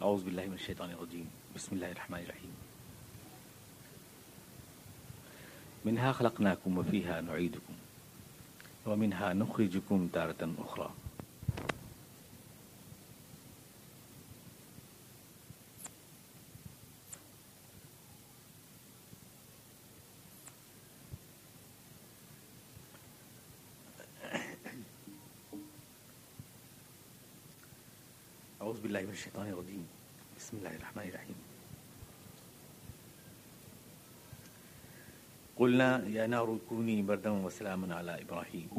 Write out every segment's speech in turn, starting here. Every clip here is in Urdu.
اعوذ باللہ من الشیطان الرجیم، بسم اللہ الرحمن الرحیم. منها خلقناکم وفيها نعیدکم ومنها نخرجکم تارتا اخرى اعوذ باللہ من الشیطان الرجیم۔ بسم اللہ الرحمن الرحیم۔ قلنا یا نار کونی بردا وسلاما علی ابراہیم۔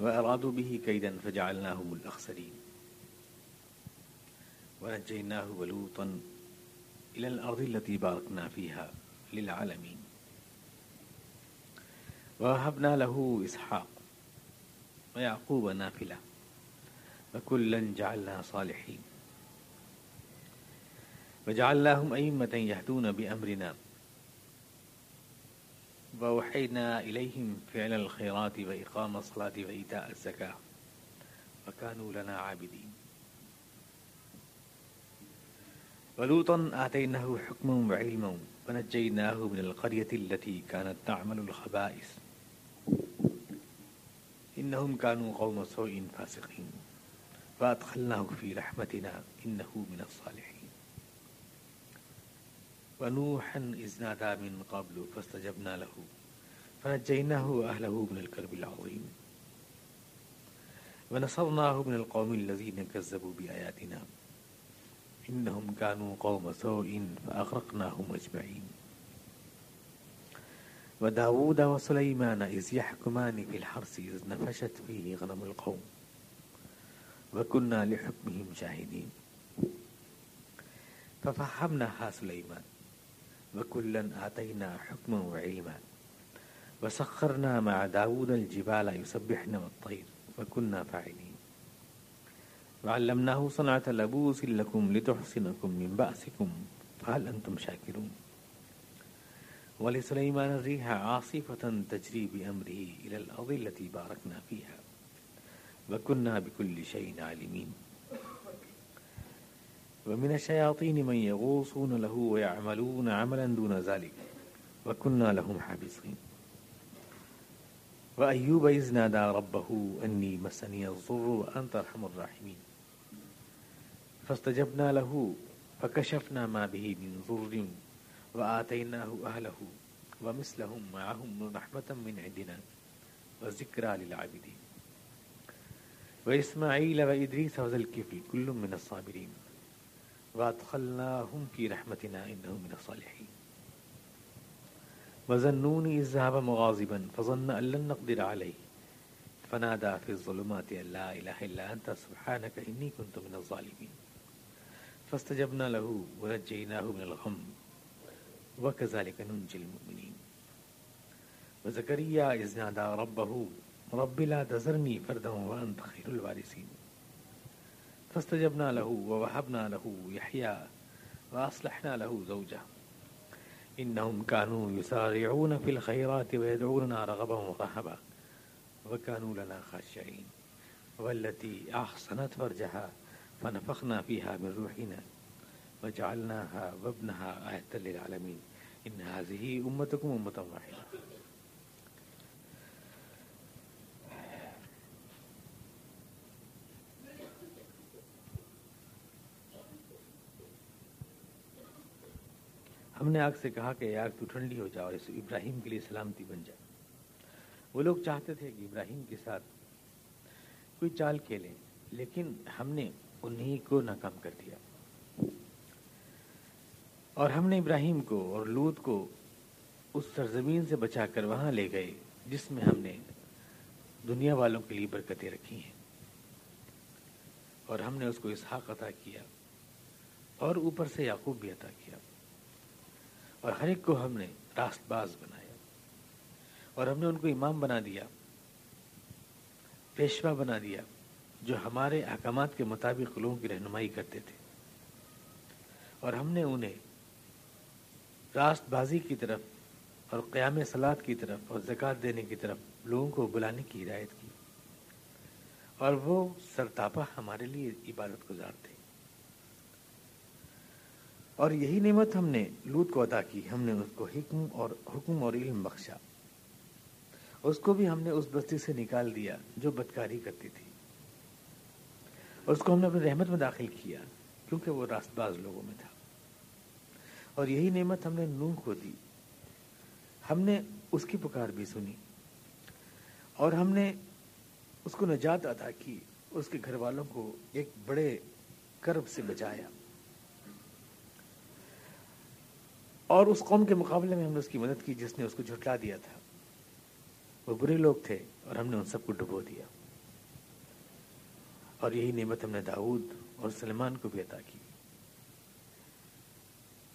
وارادوا به كيدا فجعلناهم الاخسرين ونجيناه ولوطا الى الارض التي باركنا فيها للعالمين ووهبنا له اسحاق ويعقوب نافله وكلا جعلنا صالحين. وجعلناهم أئمة يهدون بأمرنا. وأوحينا إليهم فعل الخيرات وإقام الصلاة وإيتاء الزكاة. وكانوا لنا عابدين. ولوطا آتيناه حكما وعلما ونجيناه من القرية التي كانت تعمل الخبائث. إنهم كانوا قوم سوء فاسقين. فأدخلناه في رحمتنا إنه من الصالحين. ونوحا إذ نادى من قبل فاستجبنا له، فنجيناه وأهله من الكرب العظيم. ونصرناه من القوم الذين كذبوا بآياتنا، إنهم كانوا قوم سوء فأغرقناهم أجمعين. وداود وسليمان إذ يحكمان في الحرس إذ نفشت فيه غنم القوم. وكنا لحكمهم شاهدين. ففهمناها سليمان. وكلا آتينا حكما وعلما. وسخرنا مع داود الجبال يسبحن والطير. وكنا فاعلين. وعلمناه صنعة لبوس لكم لتحسنكم من بأسكم فهل أنتم شاكرون. ولسليمان الريح عاصفة تجري بأمره إلى الأرض التي باركنا فيها. وكنا بكل شيء عالمين. ومن الشياطين من يغوصون له ويعملون عملا دون ذلك. وكنا لهم حابسين وأيوب إذ نادى ربه أني مسني الضر وأنت أرحم الراحمين. فاستجبنا له، فكشفنا ما به من ضر وآتيناه أهله ومثلهم معهم رحمة من عندنا وذكرى للعابدين. وإسماعيل وإدريس وذا الكفل كل من الصابرين. وأدخلناهم في رحمتنا إنهم من الصالحين. وظنون إذ ذهب مغاضبا فظن أن لن نقدر عليه. فنادى في الظلمات أن لا إله إلا أنت، سبحانك إني كنت من الظالمين. فاستجبنا له ونجيناه من الغم، وكذلك ننجي المؤمنين. وزكريا إذ نادى ربه رب لا تذرني فردا وانت خير الوارثين فاستجبنا له ووهبنا له يحيى واصلحنا له زوجه انهم كانوا يسارعون في الخيرات ويدعوننا رغبا ورهبا وكانوا لنا خاشعين والتي احصنت فرجها فنفخنا فيها من روحنا وجعلناها وابنها آية للعالمين إن هذه أمتكم أمة واحدة ہم نے آگ سے کہا کہ آگ تو ٹھنڈی ہو جائے اور اس ابراہیم کے لیے سلامتی بن جائے۔ وہ لوگ چاہتے تھے کہ ابراہیم کے ساتھ کوئی چال کھیلیں لیکن ہم نے انہیں کو ناکام کر دیا۔ اور ہم نے ابراہیم کو اور لوت کو اس سرزمین سے بچا کر وہاں لے گئے، جس میں ہم نے دنیا والوں کے لیے برکتیں رکھی ہیں۔ اور ہم نے اس کو اسحاق عطا کیا اور اوپر سے یعقوب بھی عطا کیا۔ اور ہر ایک کو ہم نے راست باز بنایا اور ہم نے ان کو امام بنا دیا، پیشوا بنا دیا جو ہمارے احکامات کے مطابق لوگوں کی رہنمائی کرتے تھے۔ اور ہم نے انہیں راست بازی کی طرف اور قیام سلاد کی طرف اور زکوٰۃ دینے کی طرف لوگوں کو بلانے کی ہدایت کی۔ اور وہ سرتاپا ہمارے لیے عبادت گزار تھے۔ اور یہی نعمت ہم نے لوت کو ادا کی، ہم نے اس کو حکم اور حکم اور علم بخشا۔ اس کو بھی ہم نے اس بستی سے نکال دیا جو بدکاری کرتی تھی۔ اور اس کو ہم نے اپنی رحمت میں داخل کیا کیونکہ وہ راست باز لوگوں میں تھا۔ اور یہی نعمت ہم نے نوح کو دی۔ ہم نے اس کی پکار بھی سنی۔ اور ہم نے اس کو نجات ادا کی، اس کے گھر والوں کو ایک بڑے کرب سے بچایا۔ اور اس قوم کے مقابلے میں ہم نے اس کی مدد کی جس نے اس کو جھٹلا دیا تھا۔ وہ برے لوگ تھے اور ہم نے ان سب کو ڈبو دیا۔ اور یہی نعمت ہم نے داود اور سلمان کو بھی عطا کی۔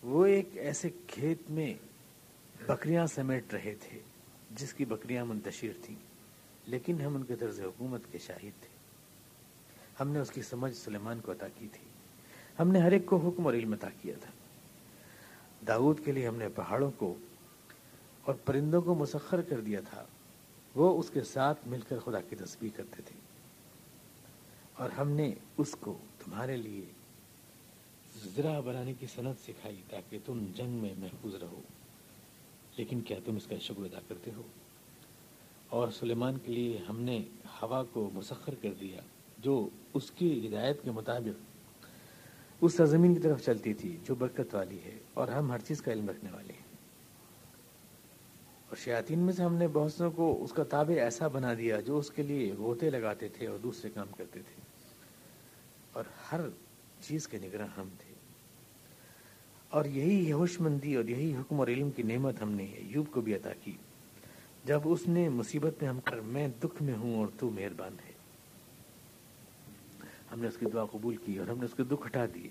وہ ایک ایسے کھیت میں بکریاں سمیٹ رہے تھے جس کی بکریاں منتشر تھیں، لیکن ہم ان کے طرز حکومت کے شاہد تھے۔ ہم نے اس کی سمجھ سلیمان کو عطا کی تھی۔ ہم نے ہر ایک کو حکم اور علم عطا کیا تھا۔ داود کے لیے ہم نے پہاڑوں کو اور پرندوں کو مسخر کر دیا تھا، وہ اس کے ساتھ مل کر خدا کی تسبیح کرتے تھے۔ اور ہم نے اس کو تمہارے لیے زرا بنانے کی صنعت سکھائی تاکہ تم جنگ میں محفوظ رہو۔ لیکن کیا تم اس کا شکر ادا کرتے ہو؟ اور سلیمان کے لیے ہم نے ہوا کو مسخر کر دیا، جو اس کی ہدایت کے مطابق اس سرزمین کی طرف چلتی تھی جو برکت والی ہے اور ہم ہر چیز کا علم رکھنے والے ہیں۔ اور شیاطین میں سے ہم نے بہت سو کو اس کا تابع ایسا بنا دیا جو اس کے لیے غوطے لگاتے تھے اور دوسرے کام کرتے تھے۔ اور ہر چیز کے نگراں ہم تھے۔ اور یہی ہوش مندی اور یہی حکم اور علم کی نعمت ہم نے ایوب کو بھی عطا کی۔ جب اس نے مصیبت میں ہم کر میں دکھ میں ہوں اور تو مہربان ہے۔ ہم نے اس کی دعا قبول کی اور ہم نے اس کے دکھ ہٹا دیے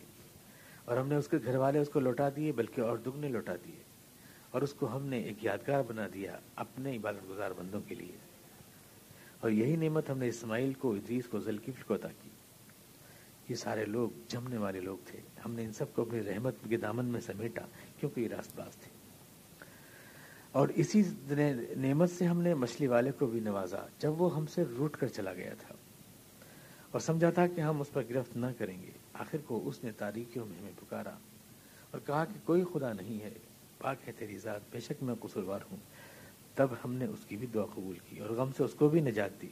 اور ہم نے اس کے گھر والے اس کو لوٹا دیے بلکہ اور دکھ نے لوٹا دیے اور اس کو ہم نے ایک یادگار بنا دیا اپنے عبادت گزار بندوں کے لیے اور یہی نعمت ہم نے اسماعیل کو، ادریس کو ذلکفل کو عطا کی۔ یہ سارے لوگ جمنے والے لوگ تھے۔ ہم نے ان سب کو اپنی رحمت کے دامن میں سمیٹا کیونکہ یہ راست باز تھے۔ اور اسی نعمت سے ہم نے مچھلی والے کو بھی نوازا جب وہ ہم سے روٹ کر چلا گیا تھا۔ اور سمجھا تھا کہ ہم اس پر گرفت نہ کریں گے۔ آخر کو اس نے تاریخیوں میں ہمیں پکارا اور کہا کہ کوئی خدا نہیں ہے۔ پاک ہے تیری ذات، بے شک میں قصوروار ہوں۔ تب ہم نے اس کی بھی دعا قبول کی اور غم سے اس کو بھی نجات دی۔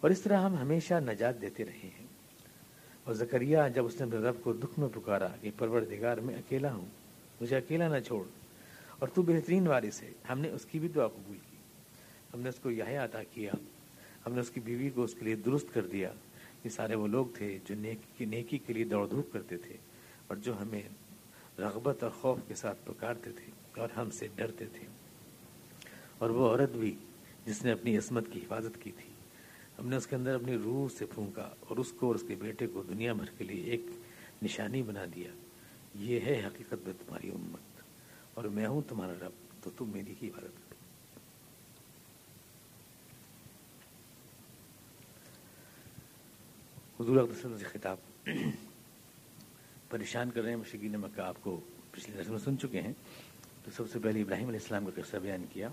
اور اس طرح ہم ہمیشہ نجات دیتے رہے ہیں۔ اور زکریہ جب اس نے اپنے رب کو دکھ میں پکارا کہ پروردگار میں اکیلا ہوں، مجھے اکیلا نہ چھوڑ، اور تو بہترین وارث ہے، ہم نے اس کی بھی دعا قبول کی۔ ہم نے اس کو یہ عطا کیا۔ ہم نے اس کی بیوی کو اس کے لیے درست کر دیا۔ یہ سارے وہ لوگ تھے جو نیکی نیکی کے لیے دوڑ دھوپ کرتے تھے اور جو ہمیں رغبت اور خوف کے ساتھ پکارتے تھے اور ہم سے ڈرتے تھے۔ اور وہ عورت بھی جس نے اپنی عصمت کی حفاظت کی تھی۔ ہم نے اس کے اندر اپنی روح سے پھونکا اور اس کو اور اس کے بیٹے کو دنیا بھر کے لیے ایک نشانی بنا دیا۔ یہ ہے حقیقت میں تمہاری امت۔ اور میں ہوں تمہارا رب، تو تم میری ہی عبادت کرو حضور سے خطاب پریشان کر رہے ہیں مشکین مکہ آپ کو پچھلے رسم میں سن چکے ہیں۔ تو سب سے پہلے ابراہیم علیہ السلام کا قصہ بیان کیا۔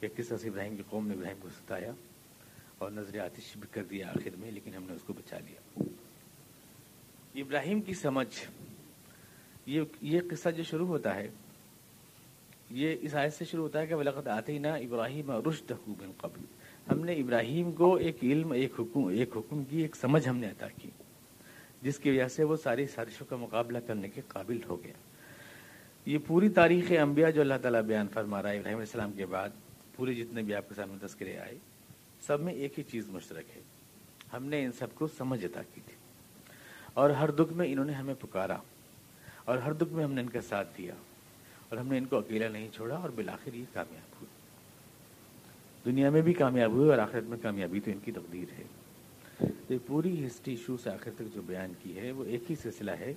کہ کس طرح سے ابراہیم کی قوم نے ابراہیم کو ستایا اور نظر آتش بھی کر دیا آخر میں، لیکن ہم نے اس کو بچا لیا۔ ابراہیم کی سمجھ، یہ یہ قصہ جو شروع ہوتا ہے، یہ اس آیت سے شروع ہوتا ہے کہ ولقد آتے نا ابراہیم رشد بن قبل۔ ہم نے ابراہیم کو ایک علم، ایک حکم ایک حکم کی، ایک سمجھ ہم نے عطا کی، جس کی وجہ سے وہ ساری سازشوں کا مقابلہ کرنے کے قابل ہو گیا۔ یہ پوری تاریخ انبیاء جو اللہ تعالیٰ بیان فرما رہا ہے، ابراہیم علیہ السلام کے بعد پورے جتنے بھی آپ کے سامنے تذکرے آئے، سب میں ایک ہی چیز مشترک ہے۔ ہم نے ان سب کو سمجھ عطا کی تھی۔ اور ہر دکھ میں انہوں نے ہمیں پکارا، اور ہر دکھ میں ہم نے ان کا ساتھ دیا، اور ہم نے ان کو اکیلا نہیں چھوڑا، اور بالآخر یہ کامیاب ہوئے۔ دنیا میں بھی کامیاب ہوئے اور آخرت میں کامیابی تو ان کی تقدیر ہے۔ یہ پوری ہسٹری شو سے آخر تک جو بیان کی ہے، وہ ایک ہی سلسلہ ہے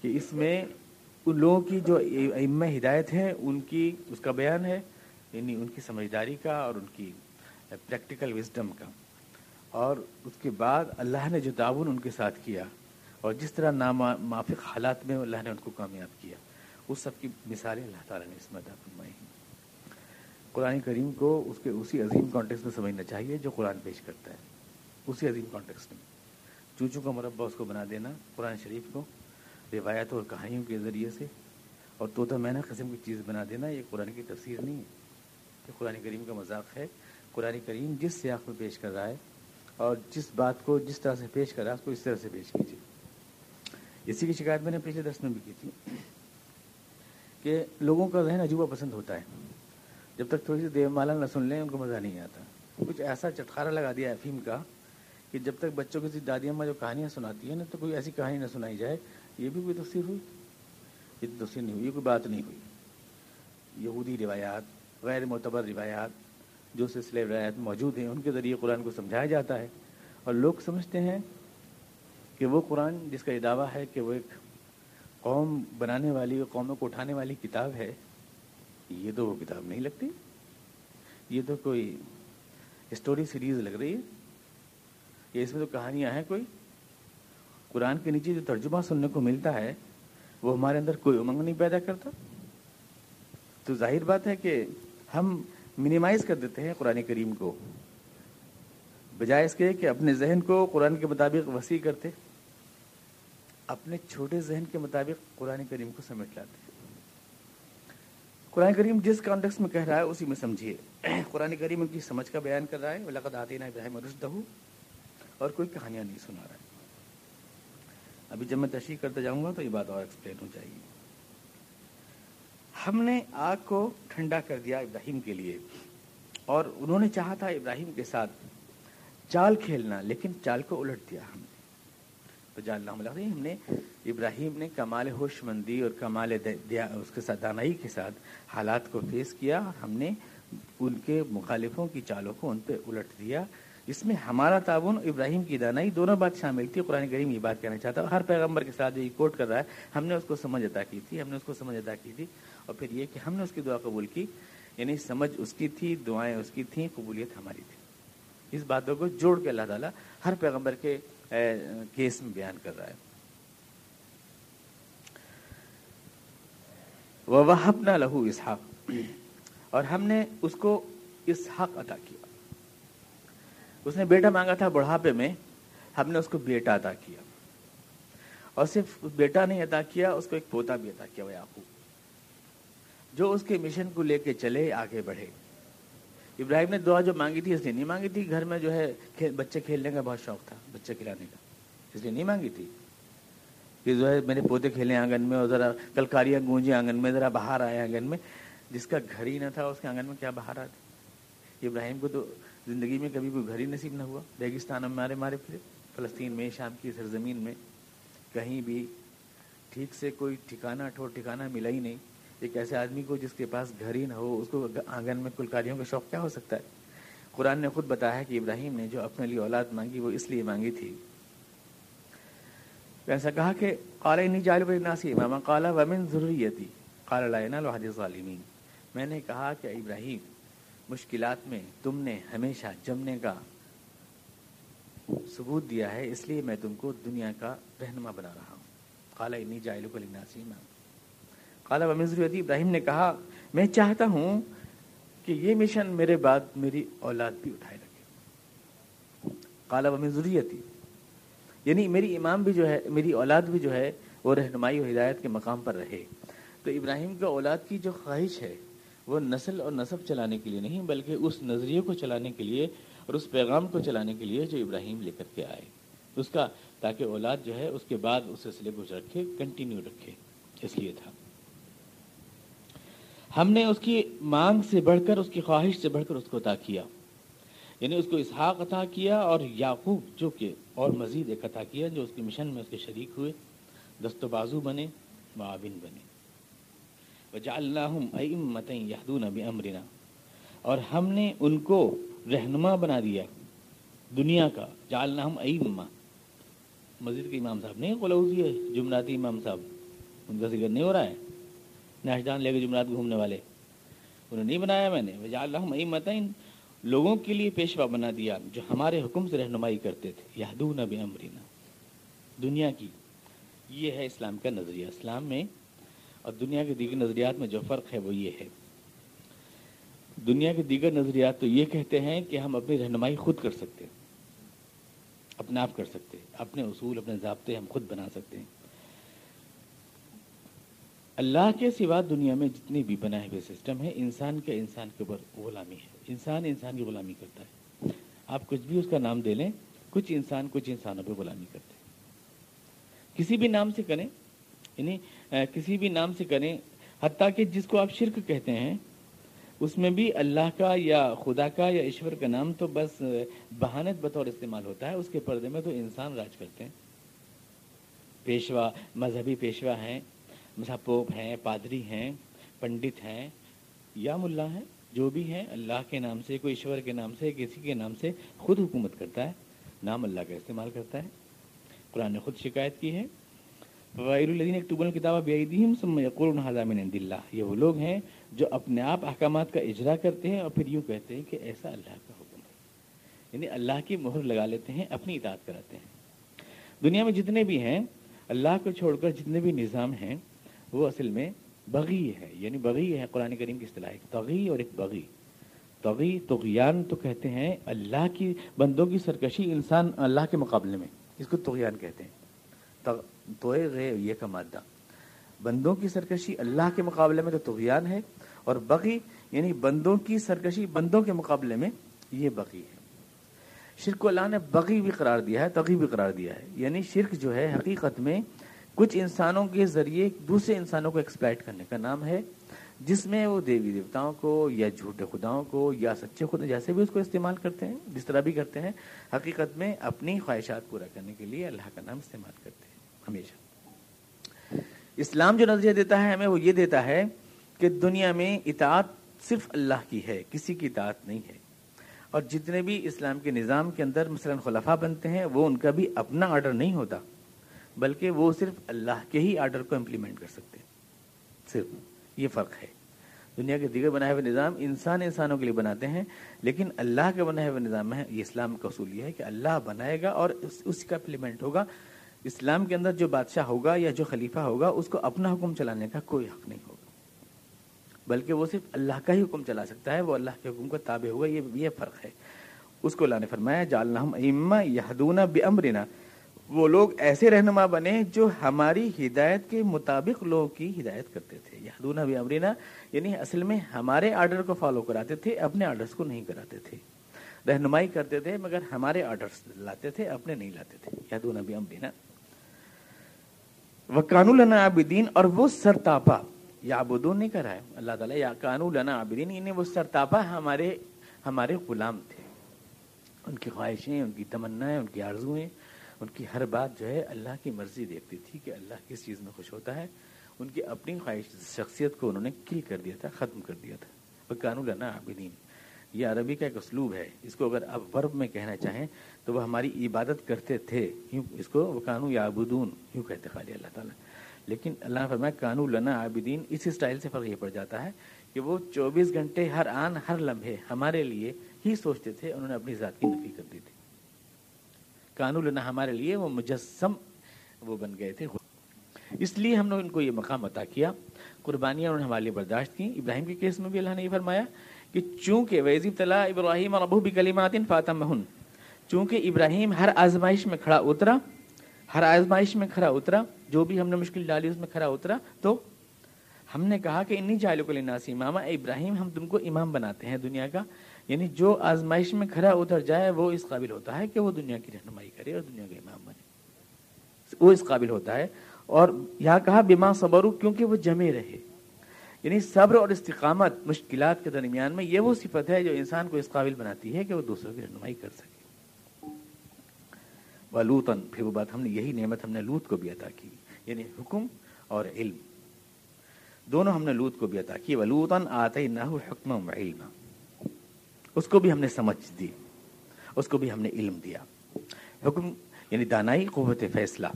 کہ اس میں ان لوگوں کی جو ام ہدایت ہیں، ان کی اس کا بیان ہے یعنی ان کی سمجھداری کا اور ان کی پریکٹیکل وزڈم کا۔ اور اس کے بعد اللہ نے جو تعاون ان کے ساتھ کیا اور جس طرح نامافق حالات میں اللہ نے ان کو کامیاب کیا، اس سب کی مثالیں اللہ تعالیٰ نے اس میں ادا فرمائی ہیں۔ قرآن کریم کو اس کے اسی عظیم کانٹیکس میں سمجھنا چاہیے جو قرآن پیش کرتا ہے۔ اسی عظیم کانٹیکسٹ میں۔ چوچوں کا مربع اس کو بنا دینا، قرآن شریف کو روایت اور کہانیوں کے ذریعے سے۔ اور طوطا مینا قسم کی چیز بنا دینا، یہ قرآن کی تفسیر نہیں ہے۔ کہ قرآن کریم کا مذاق ہے۔ قرآن کریم جس سیاق میں پیش کر رہا ہے اور جس بات کو جس طرح سے پیش کر رہا ہے، اس کو اس طرح سے پیش کیجیے۔ اسی کی شکایت میں نے پچھلے دس میں بھی کی تھی کہ لوگوں کا ذہن عجوبہ پسند ہوتا ہے۔ جب تک تھوڑی سی دیو مالا نہ سن لیں، ان کو مزہ نہیں آتا۔ کچھ ایسا چٹخارا لگا دیا افیم کا کہ جب تک بچوں کی دادی اماں جو کہانیاں سناتی ہیں نا تو کوئی ایسی کہانی نہ سنائی جائے۔ یہ بھی کوئی تفسیر ہوئی؟ یہ تفسیر نہیں ہوئی، یہ کوئی بات نہیں ہوئی۔ یہودی روایات، غیر معتبر روایات جو سلسلے روایات موجود ہیں، ان کے ذریعے قرآن کو سمجھایا جاتا ہے۔ اور لوگ سمجھتے ہیں کہ وہ قرآن جس کا یہ دعویٰ ہے کہ وہ ایک قوم بنانے والی، قوموں کو اٹھانے والی کتاب ہے یہ تو وہ کتاب نہیں لگتی؟ یہ تو کوئی اسٹوری سیریز لگ رہی ہے؟ یہ اس میں تو کہانیاں ہیں کوئی؟ قرآن کے نیچے جو ترجمہ سننے کو ملتا ہے، وہ ہمارے اندر کوئی امنگ نہیں پیدا کرتا؟ تو ظاہر بات ہے کہ ہم منیمائز کر دیتے ہیں قرآن کریم کو، بجائے اس کے کہ اپنے ذہن کو قرآن کے مطابق وسیع کرتے، اپنے چھوٹے ذہن کے مطابق قرآن کریم کو سمیٹ لاتے۔ قرآن کریم جس کانٹیکس میں کہہ رہا ہے اسی میں سمجھیے۔ قرآن کریم ان کی سمجھ کا بیان کر رہا ہے۔ لقد آتے نا ابراہیم رشدہ اور کوئی کہانیاں نہیں سنا رہا ہے۔ ابھی جب میں تشریح کرتے جاؤں گا تو یہ بات اور ایکسپلین ہو جائے گی۔ ہم نے آگ کو ٹھنڈا کر دیا ابراہیم کے لیے۔ اور انہوں نے چاہا تھا ابراہیم کے ساتھ چال کھیلنا، لیکن چال کو الٹ دیا ہم نے۔ تو جان ہم نے ابراہیم نے کمال ہوش مندی اور کمال اس کے ساتھ دانائی کے ساتھ حالات کو فیس کیا اور ہم نے ان کے مخالفوں کی چالوں کو ان پہ الٹ دیا۔ اس میں ہمارا تعاون ابراہیم کی دانائی دونوں بات شامل تھی۔ قرآن کریم یہ بات کہنا چاہتا ہر پیغمبر کے ساتھ جو یہ کوٹ کر رہا ہے، ہم نے اس کو سمجھ ادا کی تھی، ہم نے اس کو سمجھ ادا کی تھی۔ اور پھر یہ کہ ہم نے اس کی دعا قبول کی یعنی سمجھ اس کی تھی، دعائیں اس کی تھیں، قبولیت ہماری تھی۔ اس باتوں کو جوڑ کے اللہ تعالیٰ ہر پیغمبر کے کیس میں بیان کر رہا ہے۔ وہ نہ لہو اسحاق اور ہم نے اس کو اسحاق عطا کیا۔ اس نے بیٹا مانگا تھا بڑھاپے میں، ہم نے اس کو بیٹا عطا کیا۔ اور صرف بیٹا نہیں عطا کیا، اس کو ایک پوتا بھی عطا کیا، وہ یعقوب۔ جو اس کے مشن کو لے کے چلے، آگے بڑھے۔ ابراہیم نے دعا جو مانگی تھی، اس لیے نہیں مانگی تھی۔ گھر میں جو ہے بچے کھیلنے کا بہت شوق تھا، بچے کھلانے کا۔ اس لیے نہیں مانگی تھی۔ کہ جو ہے میرے پوتے کھیلے آنگن میں اور ذرا کلکاریاں گونجے آنگن میں، ذرا باہر آئے آنگن میں، جس کا گھر ہی نہ تھا، اس کے آنگن میں کیا باہر آتے؟ ابراہیم کو تو زندگی میں کبھی کوئی گھر ہی نصیب نہ ہوا۔ ریگستان میں مارے مارے پھرے، فلسطین میں، شام کی سرزمین میں، کہیں بھی ٹھیک سے کوئی ٹھکانا ٹھوڑ ٹھکانا ملا ہی نہیں۔ ایک ایسے آدمی کو جس کے پاس گھر ہی نہ ہو، اس کو آنگن میں کلکاریوں کا شوق کیا ہو سکتا ہے؟ قرآن نے خود بتایا کہ ابراہیم نے جو اپنے لیے اولاد مانگی، وہ اس لیے مانگی تھی۔ ایسا کہا کہ قال انی جال ناسی ماما کالا ومن ضروریتی قال لائنا لوحد ظالمین میں نے کہا کہ ابراہیم، مشکلات میں تم نے ہمیشہ جمنے کا ثبوت دیا ہے، اس لیے میں تم کو دنیا کا رہنما بنا رہا ہوں۔ کالا انی جائل کو لناسی کالا ومن ضروریتی ابراہیم نے کہا، میں چاہتا ہوں کہ یہ مشن میرے بعد میری اولاد بھی اٹھائے رکھے۔ کالا ومن ضروریتی یعنی میری امام بھی جو ہے، میری اولاد بھی جو ہے، وہ رہنمائی و ہدایت کے مقام پر رہے۔ تو ابراہیم کا اولاد کی جو خواہش ہے، وہ نسل اور نصب چلانے کے لیے نہیں، بلکہ اس نظریے کو چلانے کے لیے اور اس پیغام کو چلانے کے لیے جو ابراہیم لے کر کے آئے۔ اس کا، تاکہ اولاد جو ہے، اس کے بعد اس سلسلے کو رکھے کنٹینیو رکھے۔ اس لیے تھا۔ ہم نے اس کی مانگ سے بڑھ کر، اس کی خواہش سے بڑھ کر اس کو عطا کیا۔ یعنی اس کو اسحاق عطا کیا اور یعقوب، جو کہ اور مزید ایک عطا کیا جو اس کے مشن میں اس کے شریک ہوئے دست و بازو بنے، معاون بنے۔ وجا اللہ متعین یہدون بامرنا اور ہم نے ان کو رہنما بنا دیا، دنیا کا۔ جعلناہم ایما مسجد کے امام صاحب نہیں قلوزی ہے جمناتی امام صاحب۔ ان کا ذکر نہیں ہو رہا ہے۔ ناشدان لے کے جمنات گھومنے والے۔ انہوں نے نہیں بنایا میں نے۔ وجا وجعلناہم ایمتین لوگوں کے لیے پیشوا بنا دیا جو ہمارے حکم سے رہنمائی کرتے تھے۔ یادون امرینا دنیا کی، یہ ہے اسلام کا نظریہ۔ اسلام میں اور دنیا کے دیگر نظریات میں جو فرق ہے وہ یہ ہے۔ دنیا کے دیگر نظریات تو یہ کہتے ہیں کہ ہم اپنی رہنمائی خود کر سکتے ہیں۔ اپنے آپ کر سکتے اپنے اصول، اپنے ضابطے ہم خود بنا سکتے ہیں۔ اللہ کے سوا دنیا میں جتنے بھی بنائے ہوئے سسٹم ہے، انسان کے انسان کے اوپر غلامی ہے۔ انسان انسان کی غلامی کرتا ہے۔ آپ کچھ بھی اس کا نام دے لیں، کچھ انسان کچھ انسانوں پہ غلامی کرتے ہیں۔ کسی بھی نام سے کریں یعنی کسی بھی نام سے کریں، حتیٰ کہ جس کو آپ شرک کہتے ہیں، اس میں بھی اللہ کا یا خدا کا یا ایشور کا نام تو بس بہانت بطور استعمال ہوتا ہے۔ اس کے پردے میں تو انسان راج کرتے ہیں۔ پیشوا، مذہبی پیشوا ہیں پوپ ہیں، پادری ہیں، پنڈت ہیں، یا ملا ہیں۔ جو بھی ہیں، اللہ کے نام سے، کوئی ایشور کے نام سے، کسی کے نام سے خود حکومت کرتا ہے، نام اللہ کا استعمال کرتا ہے۔ قرآن نے خود شکایت کی ہے۔ کتاب یہ وہ لوگ ہیں جو اپنے آپ احکامات کا اجرا کرتے ہیں اور پھر یوں کہتے ہیں کہ ایسا اللہ کا حکم ہے۔ یعنی اللہ کی مہر لگا لیتے ہیں، اپنی اطاعت کراتے ہیں۔ دنیا میں جتنے بھی ہیں، اللہ کو چھوڑ کر جتنے بھی نظام ہیں، وہ اصل میں بغی ہے یعنی بغی ہے قرآن کریم کی اصطلاح، ایک توغی اور ایک بغی. توغی تغیان تو کہتے ہیں اللہ کی، بندوں کی سرکشی انسان اللہ کے مقابلے میں، اس کو تغیان کہتے ہیں. تو یہ کا مادہ. بندوں کی سرکشی اللہ کے مقابلے میں تو تغیان ہے، اور بغی یعنی بندوں کی سرکشی بندوں کے مقابلے میں یہ بغی ہے. شرک اللہ نے بغی بھی قرار دیا ہے، تغی بھی قرار دیا ہے. یعنی شرک جو ہے، حقیقت میں کچھ انسانوں کے ذریعے دوسرے انسانوں کو ایکسپلائٹ کرنے کا نام ہے، جس میں وہ دیوی دیوتاؤں کو یا جھوٹے خداؤں کو یا سچے خدا جیسے بھی اس کو استعمال کرتے ہیں، جس طرح بھی کرتے ہیں، حقیقت میں اپنی خواہشات پورا کرنے کے لیے اللہ کا نام استعمال کرتے ہیں، ہمیشہ۔ اسلام جو نظریہ دیتا ہے، ہمیں وہ یہ دیتا ہے کہ دنیا میں اطاعت صرف اللہ کی ہے، کسی کی اطاعت نہیں ہے۔ اور جتنے بھی اسلام کے نظام کے اندر مثلا خلفاء بنتے ہیں، وہ ان کا بھی اپنا آرڈر نہیں ہوتا۔ بلکہ وہ صرف اللہ کے ہی آرڈر کو امپلیمنٹ کر سکتے ہیں۔ صرف یہ فرق ہے۔ دنیا کے دیگر بنائے ہوئے نظام انسان انسانوں کے لیے بناتے ہیں، لیکن اللہ کے بنائے ہوئے نظام میں یہ اسلام کا اصول یہ ہے کہ اللہ بنائے گا اور اس اس کا امپلیمنٹ ہوگا۔ اسلام کے اندر جو بادشاہ ہوگا یا جو خلیفہ ہوگا، اس کو اپنا حکم چلانے کا کوئی حق نہیں ہوگا۔ بلکہ وہ صرف اللہ کا ہی حکم چلا سکتا ہے، وہ اللہ کے حکم کا تابع ہوگا، یہ یہ فرق ہے۔ اس کو اللہ نے فرمایا جالنا یہدون بمرنا وہ لوگ ایسے رہنما بنے جو ہماری ہدایت کے مطابق لوگوں کی ہدایت کرتے تھے۔ یہدون بمرنا یعنی اصل میں ہمارے آرڈر کو فالو کراتے تھے، اپنے آرڈرز کو نہیں کراتے تھے۔ رہنمائی کرتے تھے، مگر ہمارے آرڈرز لاتے تھے، اپنے نہیں لاتے تھے۔ یہدون بمرنا وہ کانو لنا عابدین اور وہ سرتاپا۔ یا نہیں کرا ہے، اللہ تعالیٰ، یا کانو لنا عابدین یعنی وہ سرتاپا ہمارے ہمارے غلام تھے۔ ان کی خواہشیں، ان کی تمنائیں، ان کی آرزویں ان کی ہر بات جو ہے اللہ کی مرضی دیکھتی تھی کہ اللہ کس چیز میں خوش ہوتا ہے۔ ان کی اپنی خواہش شخصیت کو انہوں نے کل کر دیا تھا، ختم کر دیا تھا۔ وہ کانو لنا عابدین۔ یہ عربی کا ایک اسلوب ہے۔ اس کو اگر آپ ورب میں کہنا چاہیں تو وہ ہماری عبادت کرتے تھے۔ یوں اس کو وہ کانو یا ابودون یوں کہتے خالی اللہ تعالیٰ۔ لیکن اللہ نے فرمایا کانو لنا عابدین اس اسٹائل سے فرق یہ پڑ جاتا ہے کہ وہ چوبیس گھنٹے ہر آن، ہر لمحے ہمارے لیے ہی سوچتے تھے، انہوں نے اپنی ذات کی نفی کر دی تھی۔ کانو لنا ہمارے لیے وہ مجسم وہ بن گئے تھے۔ اس لیے ہم نے ان کو یہ مقام عطا کیا۔ قربانیاں انہوں نے ہمارے لیے برداشت کی۔ ابراہیم کے کیس میں بھی اللہ نے یہ فرمایا کہ چونکہ ویزی طلع ابراہیم اور ابو بھی کلیمات فاطم مہن چونکہ ابراہیم ہر آزمائش میں کھڑا اترا، ہر آزمائش میں کھڑا اترا، جو بھی ہم نے مشکل ڈالی اس میں کھڑا اترا، تو ہم نے کہا کہ انی جالو کو لناسی ماما ابراہیم، ہم تم کو امام بناتے ہیں دنیا کا۔ یعنی جو آزمائش میں کھڑا اتر جائے، وہ اس قابل ہوتا ہے کہ وہ دنیا کی رہنمائی کرے اور دنیا کا امام بنے۔ وہ اس قابل ہوتا ہے۔ اور یہاں کہا بیما صبرو کیونکہ وہ جمے رہے۔ یعنی صبر اور استقامت مشکلات کے درمیان میں یہ وہ صفت ہے جو انسان کو اس قابل بناتی ہے کہ وہ دوسروں کی رہنمائی کر سکے۔ ولوتن پھر وہ بات ہم نے، یہی نعمت ہم نے لوت کو بھی عطا کی یعنی حکم اور علم۔ دونوں ہم نے لوت کو بھی عطا کی۔ ولوتن آتے نہ حکم و علم اس کو بھی ہم نے سمجھ دی۔ اس کو بھی ہم نے علم دیا۔ حکم یعنی دانائی قوت فیصلہ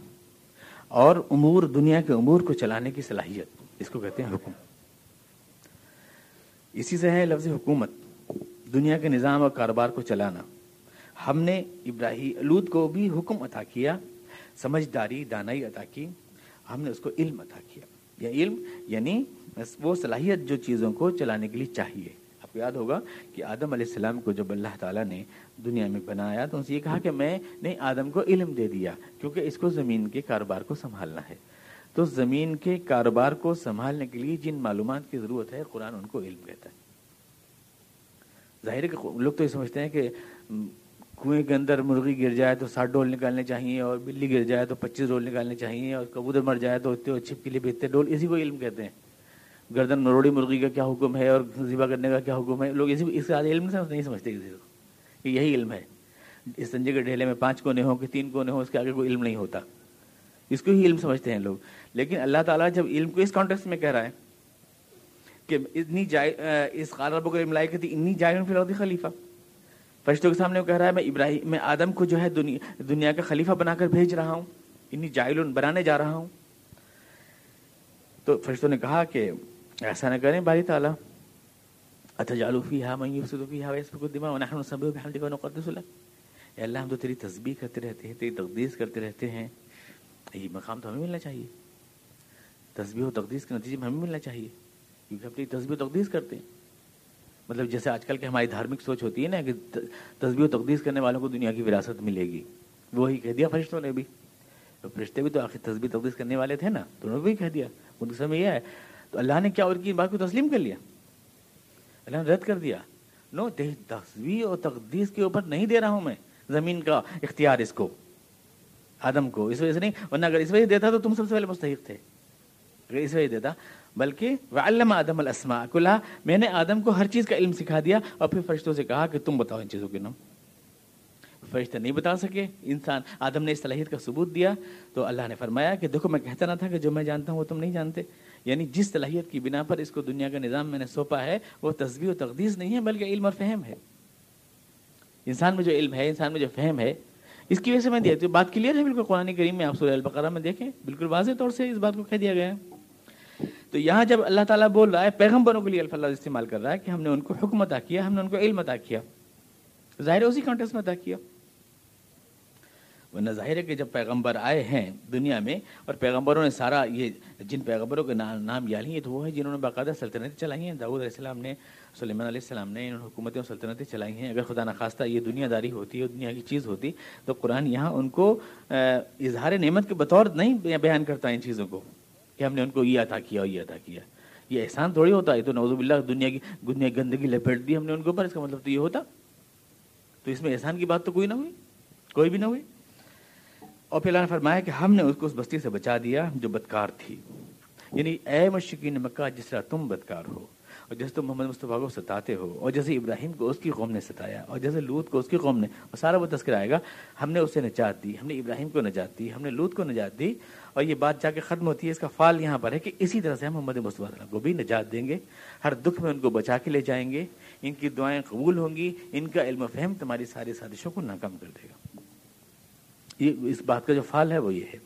اور امور، دنیا کے امور کو چلانے کی صلاحیت۔ اس کو کہتے ہیں حکم۔ اسی سے ہے لفظ حکومت۔ دنیا کے نظام اور کاروبار کو چلانا۔ ہم نے ابراہیم لود کو بھی حکم عطا کیا، سمجھداری، دانائی عطا کی۔ ہم نے اس کو علم عطا کیا۔ یا علم یعنی وہ صلاحیت جو چیزوں کو چلانے کے لیے چاہیے۔ کو یاد ہوگا کہ آدم علیہ السلام کو جب اللہ تعالیٰ نے دنیا میں بنایا تو ان سے یہ کہا کہ میں نے آدم کو علم دے دیا کیونکہ اس کو زمین کے کاروبار کو سنبھالنا ہے۔ تو زمین کے کاروبار کو سنبھالنے کے لیے جن معلومات کی ضرورت ہے، قرآن ان کو علم کہتا ہے۔ ظاہر ہے کہ لوگ تو یہ سمجھتے ہیں کہ کنویں کے اندر مرغی گر جائے تو ساٹھ ڈول نکالنے چاہیے اور بلی گر جائے تو پچیس ڈول نکالنے چاہیے اور کبوتر مر جائے تو اتنے چھپ کے لیے اتنے ڈول اسی کو علم کہتے ہیں۔ گردن مروڑی مرغی کا کیا حکم ہے اور ذبح کرنے کا کیا حکم ہے؟ لوگ اسی اس سے علم سے نہیں سمجھتے کسی کو۔ کہ یہی علم ہے۔ اس سنجے کے ڈھیلے میں پانچ کونے ہوں کہ تین کونے ہوں، اس کے آگے کوئی علم نہیں ہوتا۔ اس کو ہی علم سمجھتے ہیں لوگ۔ لیکن اللہ تعالیٰ جب علم کو اس کانٹیکس میں کہہ رہا ہے کہ اتنی جائے اس رب کو ملائی کہ اتنی جائے فی الحال خلیفہ۔ فرشتوں کے سامنے وہ کہہ رہا ہے، میں ابراہیم میں آدم کو جو ہے دنیا دنیا کا خلیفہ بنا کر بھیج رہا ہوں۔ اتنی جائل بنانے جا رہا ہوں۔ تو فرشتوں نے کہا کہ ایسا نہ کریں، باری تعالیٰ. اتجالو فیہا من یفسدو فیہا ویسفکو دماء ونحن نصبیو بحمدک ونقدس لک. اے اللہ، ہم تو تیری تسبیح کرتے رہتے ہیں، تیری تقدیس کرتے رہتے ہیں. یہ مقام تو ہمیں ملنا چاہیے۔ تسبیح و تقدیس کے نتیجے میں ہمیں ملنا چاہیے، کیونکہ اپنی تسبیح و تقدیس کرتے ہیں۔ مطلب جیسے آج کل کی ہماری دھارمک سوچ ہوتی ہے نا کہ تسبیح و تقدیس کرنے والوں کو دنیا کی وراثت ملے گی۔ وہی کہہ دیا فرشتوں نے بھی۔ فرشتے بھی تو آخر تسبیح تقدیس کرنے والے تھے نا، تو انہوں نے بھی کہہ دیا۔ ان کے سمے یہ ہے تو اللہ نے کیا اور کی بات کو تسلیم کر لیا؟ اللہ نے رد کر دیا، نو تصویر اور تقدیس کے اوپر نہیں دے رہا ہوں میں، زمین کا اختیار اس کو، آدم کو، اس وجہ سے نہیں، ورنہ اگر اس وجہ دیتا تو تم سب سے پہلے مستحق تھے۔ اگر اس وجہ دیتا، بلکہ وعلم آدم الاسماء کلا، میں نے آدم کو ہر چیز کا علم سکھا دیا اور پھر فرشتوں سے کہا کہ تم بتاؤ ان چیزوں کے نام۔ فرشتے نہیں بتا سکے، انسان، آدم نے اس صلاحیت کا ثبوت دیا تو اللہ نے فرمایا کہ دیکھو، میں کہتا نہ تھا کہ جو میں جانتا ہوں وہ تم نہیں جانتے۔ یعنی جس صلاحیت کی بنا پر اس کو دنیا کا نظام میں نے سونپا ہے، وہ تصویر و تقدیس نہیں ہے، بلکہ علم اور فہم ہے۔ انسان میں جو علم ہے، انسان میں جو فہم ہے، اس کی وجہ سے میں دیا۔ تو بات کلیئر ہے بالکل قرآن کریم میں، آپ سورہ البقرہ میں دیکھیں، بالکل واضح طور سے اس بات کو کہہ دیا گیا ہے۔ تو یہاں جب اللہ تعالیٰ بول رہا ہے، پیغمبروں کے لیے الف اللہ استعمال کر رہا ہے کہ ہم نے ان کو حکم عطا کیا، ہم نے ان کو علم عطا کیا۔ ظاہر اسی کانٹیکس میں عطا کیا۔ ورنہ ظاہر ہے کہ جب پیغمبر آئے ہیں دنیا میں اور پیغمبروں نے سارا یہ جن پیغمبروں کے نام یا لیے تو وہ ہیں جنہوں نے باقاعدہ سلطنتیں چلائی ہیں۔ داود علیہ السلام نے، سلیمان علیہ السلام نے انہوں نے حکومتیں اور سلطنتیں چلائی ہیں۔ اگر خدا نخواستہ یہ دنیا داری ہوتی ہے دنیا کی چیز ہوتی، تو قرآن یہاں ان کو اظہار نعمت کے بطور نہیں بیان کرتا ان چیزوں کو کہ ہم نے ان کو یہ عطا کیا اور یہ عطا کیا۔ یہ احسان تھوڑی ہوتا ہے تو نوزب اللہ دنیا کی دنیا کی گندگی لپیٹ دی ہم نے ان کے اوپر، اس کا مطلب تو یہ ہوتا۔ تو اس میں احسان کی بات تو کوئی نہ ہوئی، کوئی بھی نہ ہوئی۔ اور پھر اللہ نے فرمایا کہ ہم نے اس کو اس بستی سے بچا دیا جو بدکار تھی۔ یعنی اے مشکین مکہ، جس طرح تم بدکار ہو اور جیسے تم محمد مصطفیٰ کو ستاتے ہو اور جیسے ابراہیم کو اس کی قوم نے ستایا اور جیسے لوت کو اس کی قوم نے، اور سارا وہ تذکر آئے گا، ہم نے اسے نجات دی، ہم نے ابراہیم کو نجات دی، ہم نے لوت کو نجات دی اور یہ بات جا کے ختم ہوتی ہے۔ اس کا فال یہاں پر ہے کہ اسی طرح سے ہم محمد مصطفیٰ کو بھی نجات دیں گے۔ ہر دکھ میں ان کو بچا کے لے جائیں گے۔ ان کی دعائیں قبول ہوں گی۔ ان کا علم و فہم تمہاری ساری سازشوں کو ناکام کر دے گا۔ یہ اس بات کا جو فال ہے وہ یہ ہے۔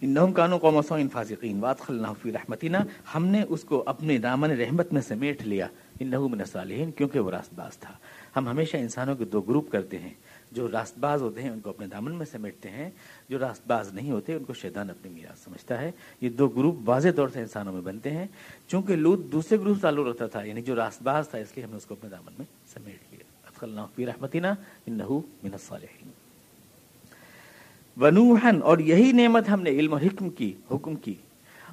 انہم کانو قوم سو فاسقین وادخلناہ فی رحمتنا، ہم نے اس کو اپنے دامن رحمت میں سمیٹ لیا۔ انہو من الصالحین، کیونکہ وہ راست باز تھا۔ ہم ہمیشہ انسانوں کے دو گروپ کرتے ہیں۔ جو راست باز ہوتے ہیں، ان کو اپنے دامن میں سمیٹتے ہیں۔ جو راست باز نہیں ہوتے، ان کو شیطان اپنی میراث سمجھتا ہے۔ یہ دو گروپ واضح طور سے انسانوں میں بنتے ہیں۔ چونکہ لوت دوسرے گروپ تعلق رکھتا تھا یعنی جو راست باز تھا، اس لیے ہم نے اس کو اپنے دامن میں سمیٹ لیا۔ ادخلناہ فی رحمتنا، انہو من الصالحین۔ ونوحن اور یہی نعمت ہم نے علم و حکم کی حکم کی۔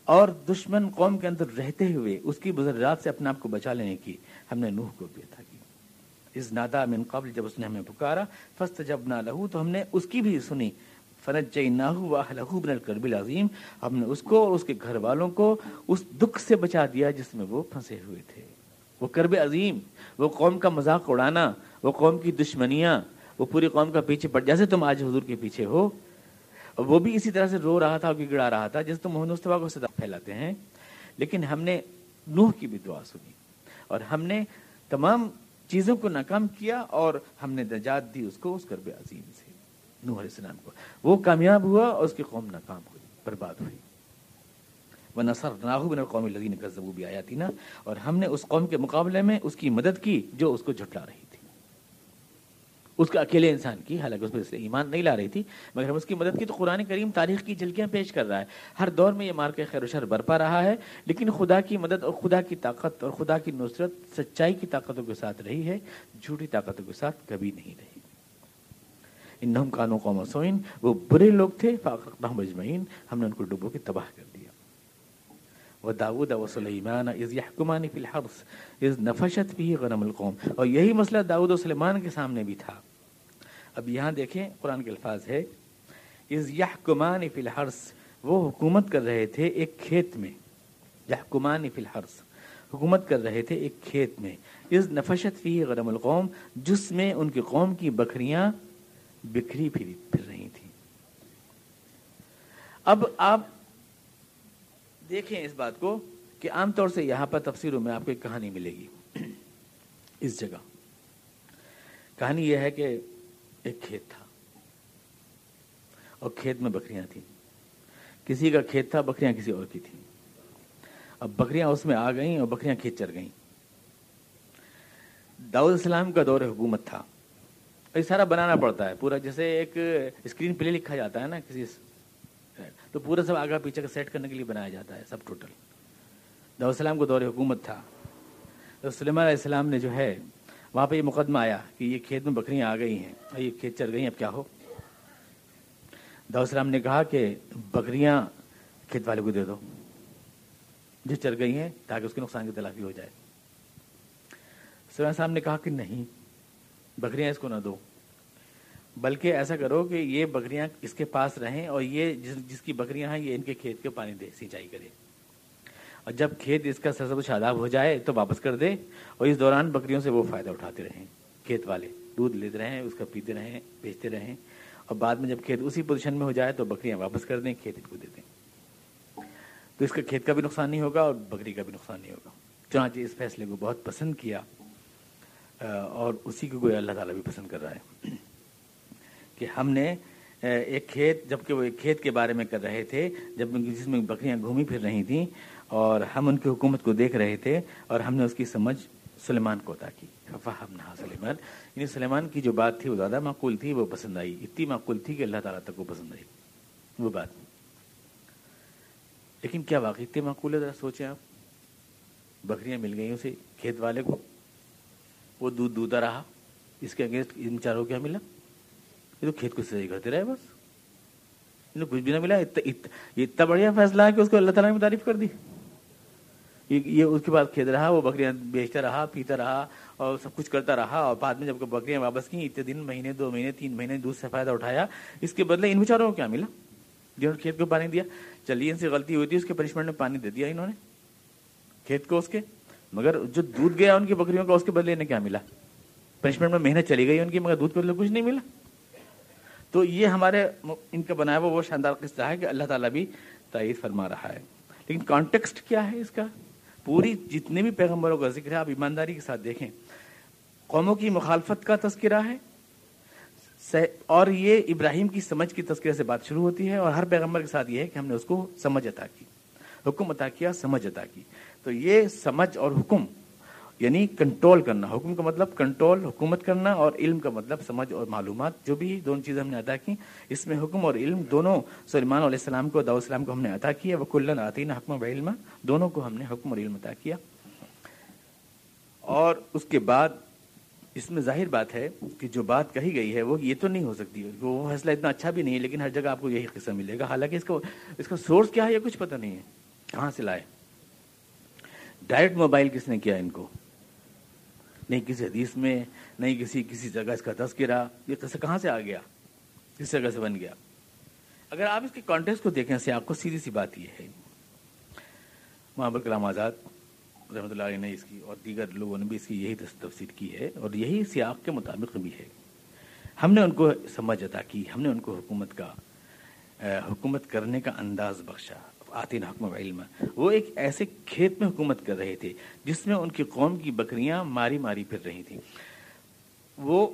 اور دشمن قوم کے اندر رہتے ہوئے اس کی بزرگات سے اپنے آپ کو بچا لینے کی ہم نے نوح کو بھی عطا کی۔ اس نادا من قبل، جب اس نے ہمیں پکارا فست جب نہ لہو تو ہم نے اس کی بھی سنی۔ فنت جئی نہ بن الکرب العظیم۔ ہم نے اس کو اور اس کے گھر والوں کو اس دکھ سے بچا دیا جس میں وہ پھنسے ہوئے تھے۔ وہ کرب عظیم، وہ قوم کا مذاق اڑانا، وہ قوم کی دشمنیاں، وہ پوری قوم کا پیچھے پڑ۔ جیسے تم آج حضور کے پیچھے ہو وہ بھی اسی طرح سے رو رہا تھا اور گڑا رہا تھا جس تو محمد مصطفیٰ کو صدا پھیلاتے ہیں۔ لیکن ہم نے نوح کی بھی دعا سنی اور ہم نے تمام چیزوں کو ناکام کیا اور ہم نے نجات دی اس کو اس کرب عظیم سے، نوح علیہ السلام کو۔ وہ کامیاب ہوا اور اس کی قوم ناکام ہوئی، برباد ہوئی۔ وہ نثر ناہو بن قومی لذین کذبوا بھی آیا تھی نا اور ہم نے اس قوم کے مقابلے میں اس کی مدد کی جو اس کو جھٹلا رہی تھی۔ اس کا اکیلے انسان کی، حالانکہ اس پر ایمان نہیں لا رہی تھی، مگر ہم اس کی مدد کی تو قرآن کریم تاریخ کی جھلکیاں پیش کر رہا ہے۔ ہر دور میں یہ مار کے خیر و شر برپا رہا ہے، لیکن خدا کی مدد اور خدا کی طاقت اور خدا کی نصرت سچائی کی طاقتوں کے ساتھ رہی ہے، جھوٹی طاقتوں کے ساتھ کبھی نہیں رہی۔ ان انہم کانوں قوم سوئن وہ برے لوگ تھے مجمعین ہم نے ان کو ڈبو کے تباہ کر دیا۔ وہ داود و سلیمان از یحکمان فی الحرس از نفشت بھی غنم القوم۔ اور یہی مسئلہ داود و سلیمان کے سامنے بھی تھا۔ اب یہاں دیکھیں قرآن کے الفاظ ہے از یحکمان فی الحرس وہ حکومت کر رہے تھے ایک کھیت میں۔ یحکمان فی الحرس حکومت کر رہے تھے ایک کھیت میں۔ از نفشت فی غنم القوم، جس میں ان کی قوم کی بکریاں بکھری پھر پھر رہی تھیں۔ اب آپ دیکھیں اس بات کو کہ عام طور سے یہاں پر تفسیروں میں آپ کو ایک کہانی ملے گی۔ اس جگہ۔ کہانی یہ ہے کہ ایک کھیت تھا۔ اور کھیت میں بکریاں تھیں۔ کسی کا کھیت تھا، بکریاں کسی اور کی تھیں۔ اب بکریاں اس میں آ گئیں اور بکریاں کھیت چر گئیں۔ داؤد السلام کا دور حکومت تھا۔ یہ سارا بنانا پڑتا ہے، پورا جیسے ایک اسکرین پلے لکھا جاتا ہے نا کسی تو پورا سب آگا پیچھے کا سیٹ کرنے کے لیے بنایا جاتا ہے، سب ٹوٹل داؤد السلام کو دور حکومت تھا۔ تو سلیمان علیہ السلام نے جو ہے وہاں پہ یہ مقدمہ آیا کہ یہ کھیت میں بکریاں آ گئی ہیں اور یہ کھیت چل گئی ہیں، اب کیا ہو؟ داؤد نے کہا کہ بکریاں کھیت والے کو دے دو، جو چل گئی ہیں، تاکہ اس کے نقصان کی تلافی ہو جائے۔ سلیمان صاحب نے کہا کہ نہیں، بکریاں اس کو نہ دو، بلکہ ایسا کرو کہ یہ بکریاں اس کے پاس رہیں اور یہ جس جس کی بکریاں ہیں، یہ ان کے کھیت کے پانی دے، سینچائی کرے۔ اور جب کھیت اس کا سرسب شاداب ہو جائے تو واپس کر دے اور اس دوران بکریوں سے وہ فائدہ اٹھاتے رہیں۔ کھیت والے دودھ لیتے رہیں، اس کا پیتے رہیں، بیچتے رہیں۔ اور بعد میں جب کھیت اسی پوزیشن میں ہو جائے تو بکریاں واپس کر دیں، کھیت کو دے دیں تو اس کا کھیت کا بھی نقصان نہیں ہوگا اور بکری کا بھی نقصان نہیں ہوگا۔ چنانچہ اس فیصلے کو بہت پسند کیا اور اسی کو اللہ تعالیٰ بھی پسند کر رہا ہے کہ ہم نے ایک کھیت جبکہ وہ ایک کھیت کے بارے میں کر رہے تھے، جب جس میں بکریاں گھومی پھر رہی تھیں اور ہم ان کی حکومت کو دیکھ رہے تھے اور ہم نے اس کی سمجھ سلیمان کو عطا کی۔ فہم نہ سلیمان یعنی سلیمان کی جو بات تھی وہ زیادہ معقول تھی، وہ پسند آئی۔ اتنی معقول تھی کہ اللہ تعالیٰ تک وہ پسند آئی۔ وہ بات۔ لیکن کیا واقعی اتنی معقول ہے؟ ذرا سوچیں آپ۔ بکریاں مل گئی اسے کھیت والے کو۔ وہ دودھ دوتا رہا۔ اس کے اگینسٹ ان چاروں کیا ملا؟ یہ تو کھیت کو صحیح کرتے رہے بس۔ انہیں کچھ بھی نہ ملا۔ اتنا بڑھیا فیصلہ ہے کہ اس کو اللہ تعالیٰ نے تعریف کر دی۔ یہ اس کے بعد کھیت رہا، وہ بکریاں بیچتا رہا، پیتا رہا اور سب کچھ کرتا رہا اور بعد میں جب بکریاں واپس کی اتنے دن، مہینے، دو مہینے، تین مہینے دودھ سے فائدہ اٹھایا۔ اس کے بدلے ان بیچاروں کو کیا ملا؟ جنہوں نے کھیت کو پانی دیا۔ چلیے، ان سے غلطی ہوئی تھی، اس کے پنشمنٹ میں پانی دے دیا انہوں نے کھیت کو اس کے۔ مگر جو دودھ گیا ان کی بکریوں کا، اس کے بدلے انہیں کیا ملا؟ پنشمنٹ میں محنت چلی گئی ان کی، مگر دودھ کے بدلے کچھ نہیں ملا۔ تو یہ ہمارے ان کا بنایا ہوا وہ شاندار قصہ ہے کہ اللہ تعالیٰ بھی تائید فرما رہا ہے۔ لیکن کانٹیکسٹ کیا ہے اس کا؟ پوری جتنے بھی پیغمبروں کا ذکر ہے، آپ ایمانداری کے ساتھ دیکھیں۔ قوموں کی مخالفت کا تذکرہ ہے۔ اور یہ ابراہیم کی سمجھ کی تذکرے سے بات شروع ہوتی ہے اور ہر پیغمبر کے ساتھ یہ ہے کہ ہم نے اس کو سمجھ عطا کی۔ حکم عطا کیا، سمجھ عطا کی۔ تو یہ سمجھ اور حکم یعنی کنٹرول کرنا۔ حکم کا مطلب کنٹرول حکومت کرنا اور علم کا مطلب سمجھ اور معلومات، جو بھی دونوں چیزیں ہم نے عطا کی، اس میں حکم اور علم دونوں سلیمان علیہ السلام کو داؤ السلام کو ہم نے عطا کیا وہ کلن آتین حکم و علم دونوں کو ہم نے حکم اور علم عطا کیا۔ اور اس کے بعد اس میں ظاہر بات ہے کہ جو بات کہی گئی ہے، وہ یہ تو نہیں ہو سکتی۔ وہ فیصلہ اتنا اچھا بھی نہیں ہے، لیکن ہر جگہ آپ کو یہی قصہ ملے گا۔ حالانکہ اس کو، اس کا سورس کیا ہے، یہ کچھ پتہ نہیں ہے۔ کہاں سے لائے؟ ڈائریکٹ موبائل کس نے کیا ان کو؟ نہیں کسی حدیث میں، نہیں کسی کسی جگہ اس کا تذکرہ، یہ قصہ کہاں سے آ گیا؟ کس جگہ سے بن گیا؟ اگر آپ اس کے کانٹیکس کو دیکھیں سے آپ کو سیدھی سی بات یہ ہے۔ محبت کلام آزاد رحمۃ اللہ علیہ نے اس کی اور دیگر لوگوں نے بھی اس کی یہی تفصیل کی ہے اور یہی سیاق کے مطابق بھی ہے۔ ہم نے ان کو سمجھ عطا کی، ہم نے ان کو حکومت کا حکومت کرنے کا انداز بخشا۔ آتین حکم علم وہ ایک ایسے کھیت میں حکومت کر رہے تھے جس میں ان کی قوم کی بکریاں ماری ماری پھر رہی تھیں۔ وہ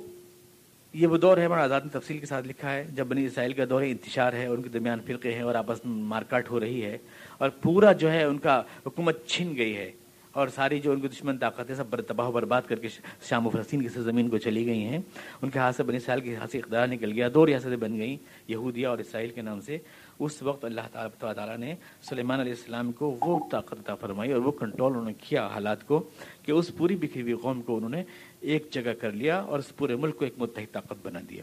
یہ وہ دور ہے ہمارا آزاد نے تفصیل کے ساتھ لکھا ہے۔ جب بنی اسرائیل کا دور انتشار ہے ان کے درمیان فرقے ہیں اور آپس میں مارکاٹ ہو رہی ہے اور پورا جو ہے ان کا حکومت چھن گئی ہے اور ساری جو ان کی دشمن طاقتیں سب تباہ و برباد کر کے شام و فلسطین کی زمین کو چلی گئی ہیں۔ ان کے ہاتھ سے بنی سال کے ہاتھ سے اقدار نکل گیا، دو ریاستیں بن گئیں، یہودیہ اور اسرائیل کے نام سے۔ اس وقت اللہ تعالیٰ تعالیٰ نے سلیمان علیہ السلام کو وہ طاقت عطا فرمائی اور وہ کنٹرول انہوں نے کیا حالات کو کہ اس پوری بکھری ہوئی قوم کو انہوں نے ایک جگہ کر لیا اور اس پورے ملک کو ایک متحد طاقت بنا دیا۔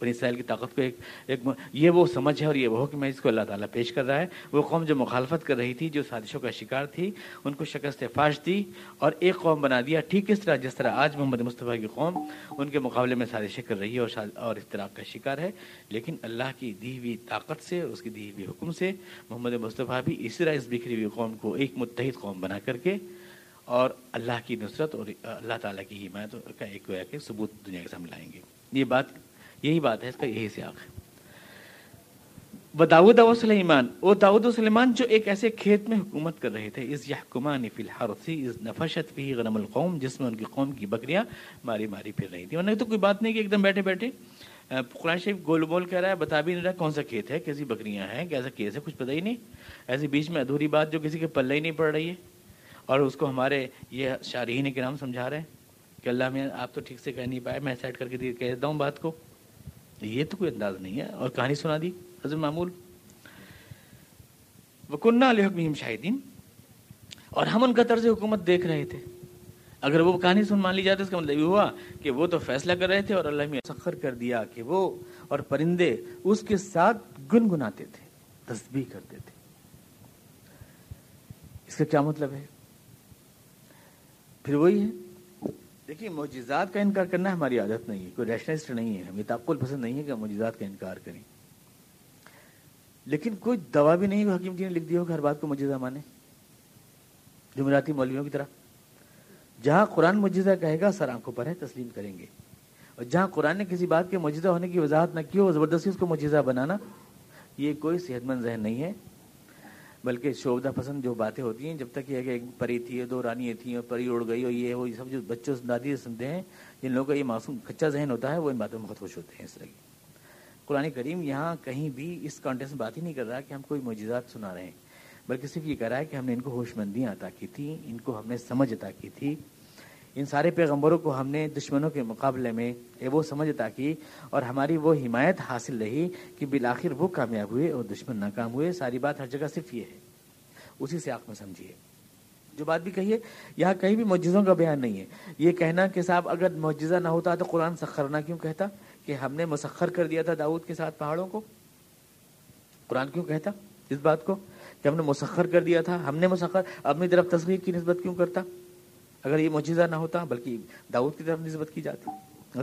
بنی اسرائیل کی طاقت کو ایک ایک یہ وہ سمجھ ہے اور یہ وہ کہ میں اس کو اللہ تعالیٰ پیش کر رہا ہے۔ وہ قوم جو مخالفت کر رہی تھی، جو سازشوں کا شکار تھی، ان کو شکست فاش دی اور ایک قوم بنا دیا۔ ٹھیک اس طرح جس طرح آج محمد مصطفیٰ کی قوم ان کے مقابلے میں سازشیں کر رہی ہے اور اور اختراق کا شکار ہے۔ لیکن اللہ کی دی ہوئی طاقت سے اس کی دی ہوئی حکم سے محمد مصطفیٰ بھی اسی طرح اس بکھری ہوئی قوم کو ایک متحد قوم بنا کر کے اور اللہ کی نصرت اور اللہ تعالیٰ کی حمایت کا ایک کہ ثبوت دنیا کے سامنے لائیں گے۔ یہ بات یہی بات ہے، اس کا یہی سیاق ہے۔ وہ داود و سلیمان، وہ داود و سلیمان جو ایک ایسے کھیت میں حکومت کر رہے تھے اس یحکمان فی الحرث اس نفشت فی غنم القوم جس میں ان کی قوم کی بکریاں ماری ماری پھر رہی تھیں۔ انہوں نے تو کوئی بات نہیں کہ ایک دم بیٹھے بیٹھے قرآن شریف گول بول کہہ رہا ہے، بتا بھی نہیں رہا کون سا کھیت ہے، کیسی بکریاں ہیں، کیسا کیس ہے، کچھ پتہ ہی نہیں۔ ایسے بیچ میں ادھوری بات جو کسی کے پلے ہی نہیں پڑ رہی ہے۔ اور اس کو ہمارے یہ شارحین کے نام سمجھا رہے ہیں کہ اللہ میں، آپ تو ٹھیک سے کہہ نہیں پائے، میں سیٹ کر کے کہہ دیتا ہوں بات کو۔ یہ تو کوئی انداز نہیں ہے۔ اور کہانی سنا دی، حضرت معمول۔ وکنہ علیہ شاہدین اور ہم ان کا طرز حکومت دیکھ رہے تھے۔ اگر وہ کہانی سن مان لی جاتی اس کا مطلب یہ ہوا کہ وہ تو فیصلہ کر رہے تھے اور اللہ میں سخر کر دیا کہ وہ اور پرندے اس کے ساتھ گنگناتے تھے، تسبیح کرتے تھے۔ اس کا کیا مطلب ہے؟ پھر وہی ہے۔ دیکھیے، معجزات کا انکار کرنا ہماری عادت نہیں ہے، کوئی ریشنلسٹ نہیں ہے، ہمیں تعقل پسند نہیں ہے کہ معجزات کا انکار کریں۔ لیکن کوئی دوا بھی نہیں، حکیم جی نے لکھ دیا ہو کہ ہر بات کو معجزہ مانے۔ جمعراتی مولویوں کی طرح۔ جہاں قرآن معجزہ کہے گا، سر آنکھوں پر ہے، تسلیم کریں گے۔ اور جہاں قرآن نے کسی بات کے معجزہ ہونے کی وضاحت نہ کی ہو، زبردستی اس کو معجزہ بنانا، یہ کوئی صحت مند ذہن نہیں ہے۔ بلکہ شوبدہ پسند جو باتیں ہوتی ہیں، جب تک یہ کہ ایک پری تھی، دو رانی تھیں، اور پری اڑ گئی، اور یہ ہو یہ سب جو بچوں دادی سنتے ہیں، جن لوگوں کا یہ معصوم کچا ذہن ہوتا ہے، وہ ان باتوں میں بہت خوش ہوتے ہیں اس طرح کی۔ قرآن کریم یہاں کہیں بھی اس کانٹیکس میں بات ہی نہیں کر رہا کہ ہم کوئی معجزات سنا رہے ہیں، بلکہ صرف یہ کہہ رہا ہے کہ ہم نے ان کو ہوش مندیاں عطا کی تھیں، ان کو ہم نے سمجھ عطا کی تھی ان سارے پیغمبروں کو ہم نے دشمنوں کے مقابلے میں وہ سمجھ عطا کی اور ہماری وہ حمایت حاصل رہی کہ بالآخر وہ کامیاب ہوئے اور دشمن ناکام ہوئے۔ ساری بات ہر جگہ صرف یہ ہے۔ اسی سے آپ میں سمجھیے۔ جو بات بھی کہیے، یہاں کہیں بھی معجزوں کا بیان نہیں ہے۔ یہ کہنا کہ صاحب اگر معجزہ نہ ہوتا تو قرآن سخرنا کیوں کہتا؟ کہ ہم نے مسخر کر دیا تھا داؤد کے ساتھ پہاڑوں کو؟ قرآن کیوں کہتا اس بات کو؟ کہ ہم نے مسخر کر دیا تھا، ہم نے مسخر، اپنی طرف تصویر کی نسبت کیوں کرتا؟ اگر یہ معجزہ نہ ہوتا، بلکہ داؤد کی طرف نسبت کی جاتی۔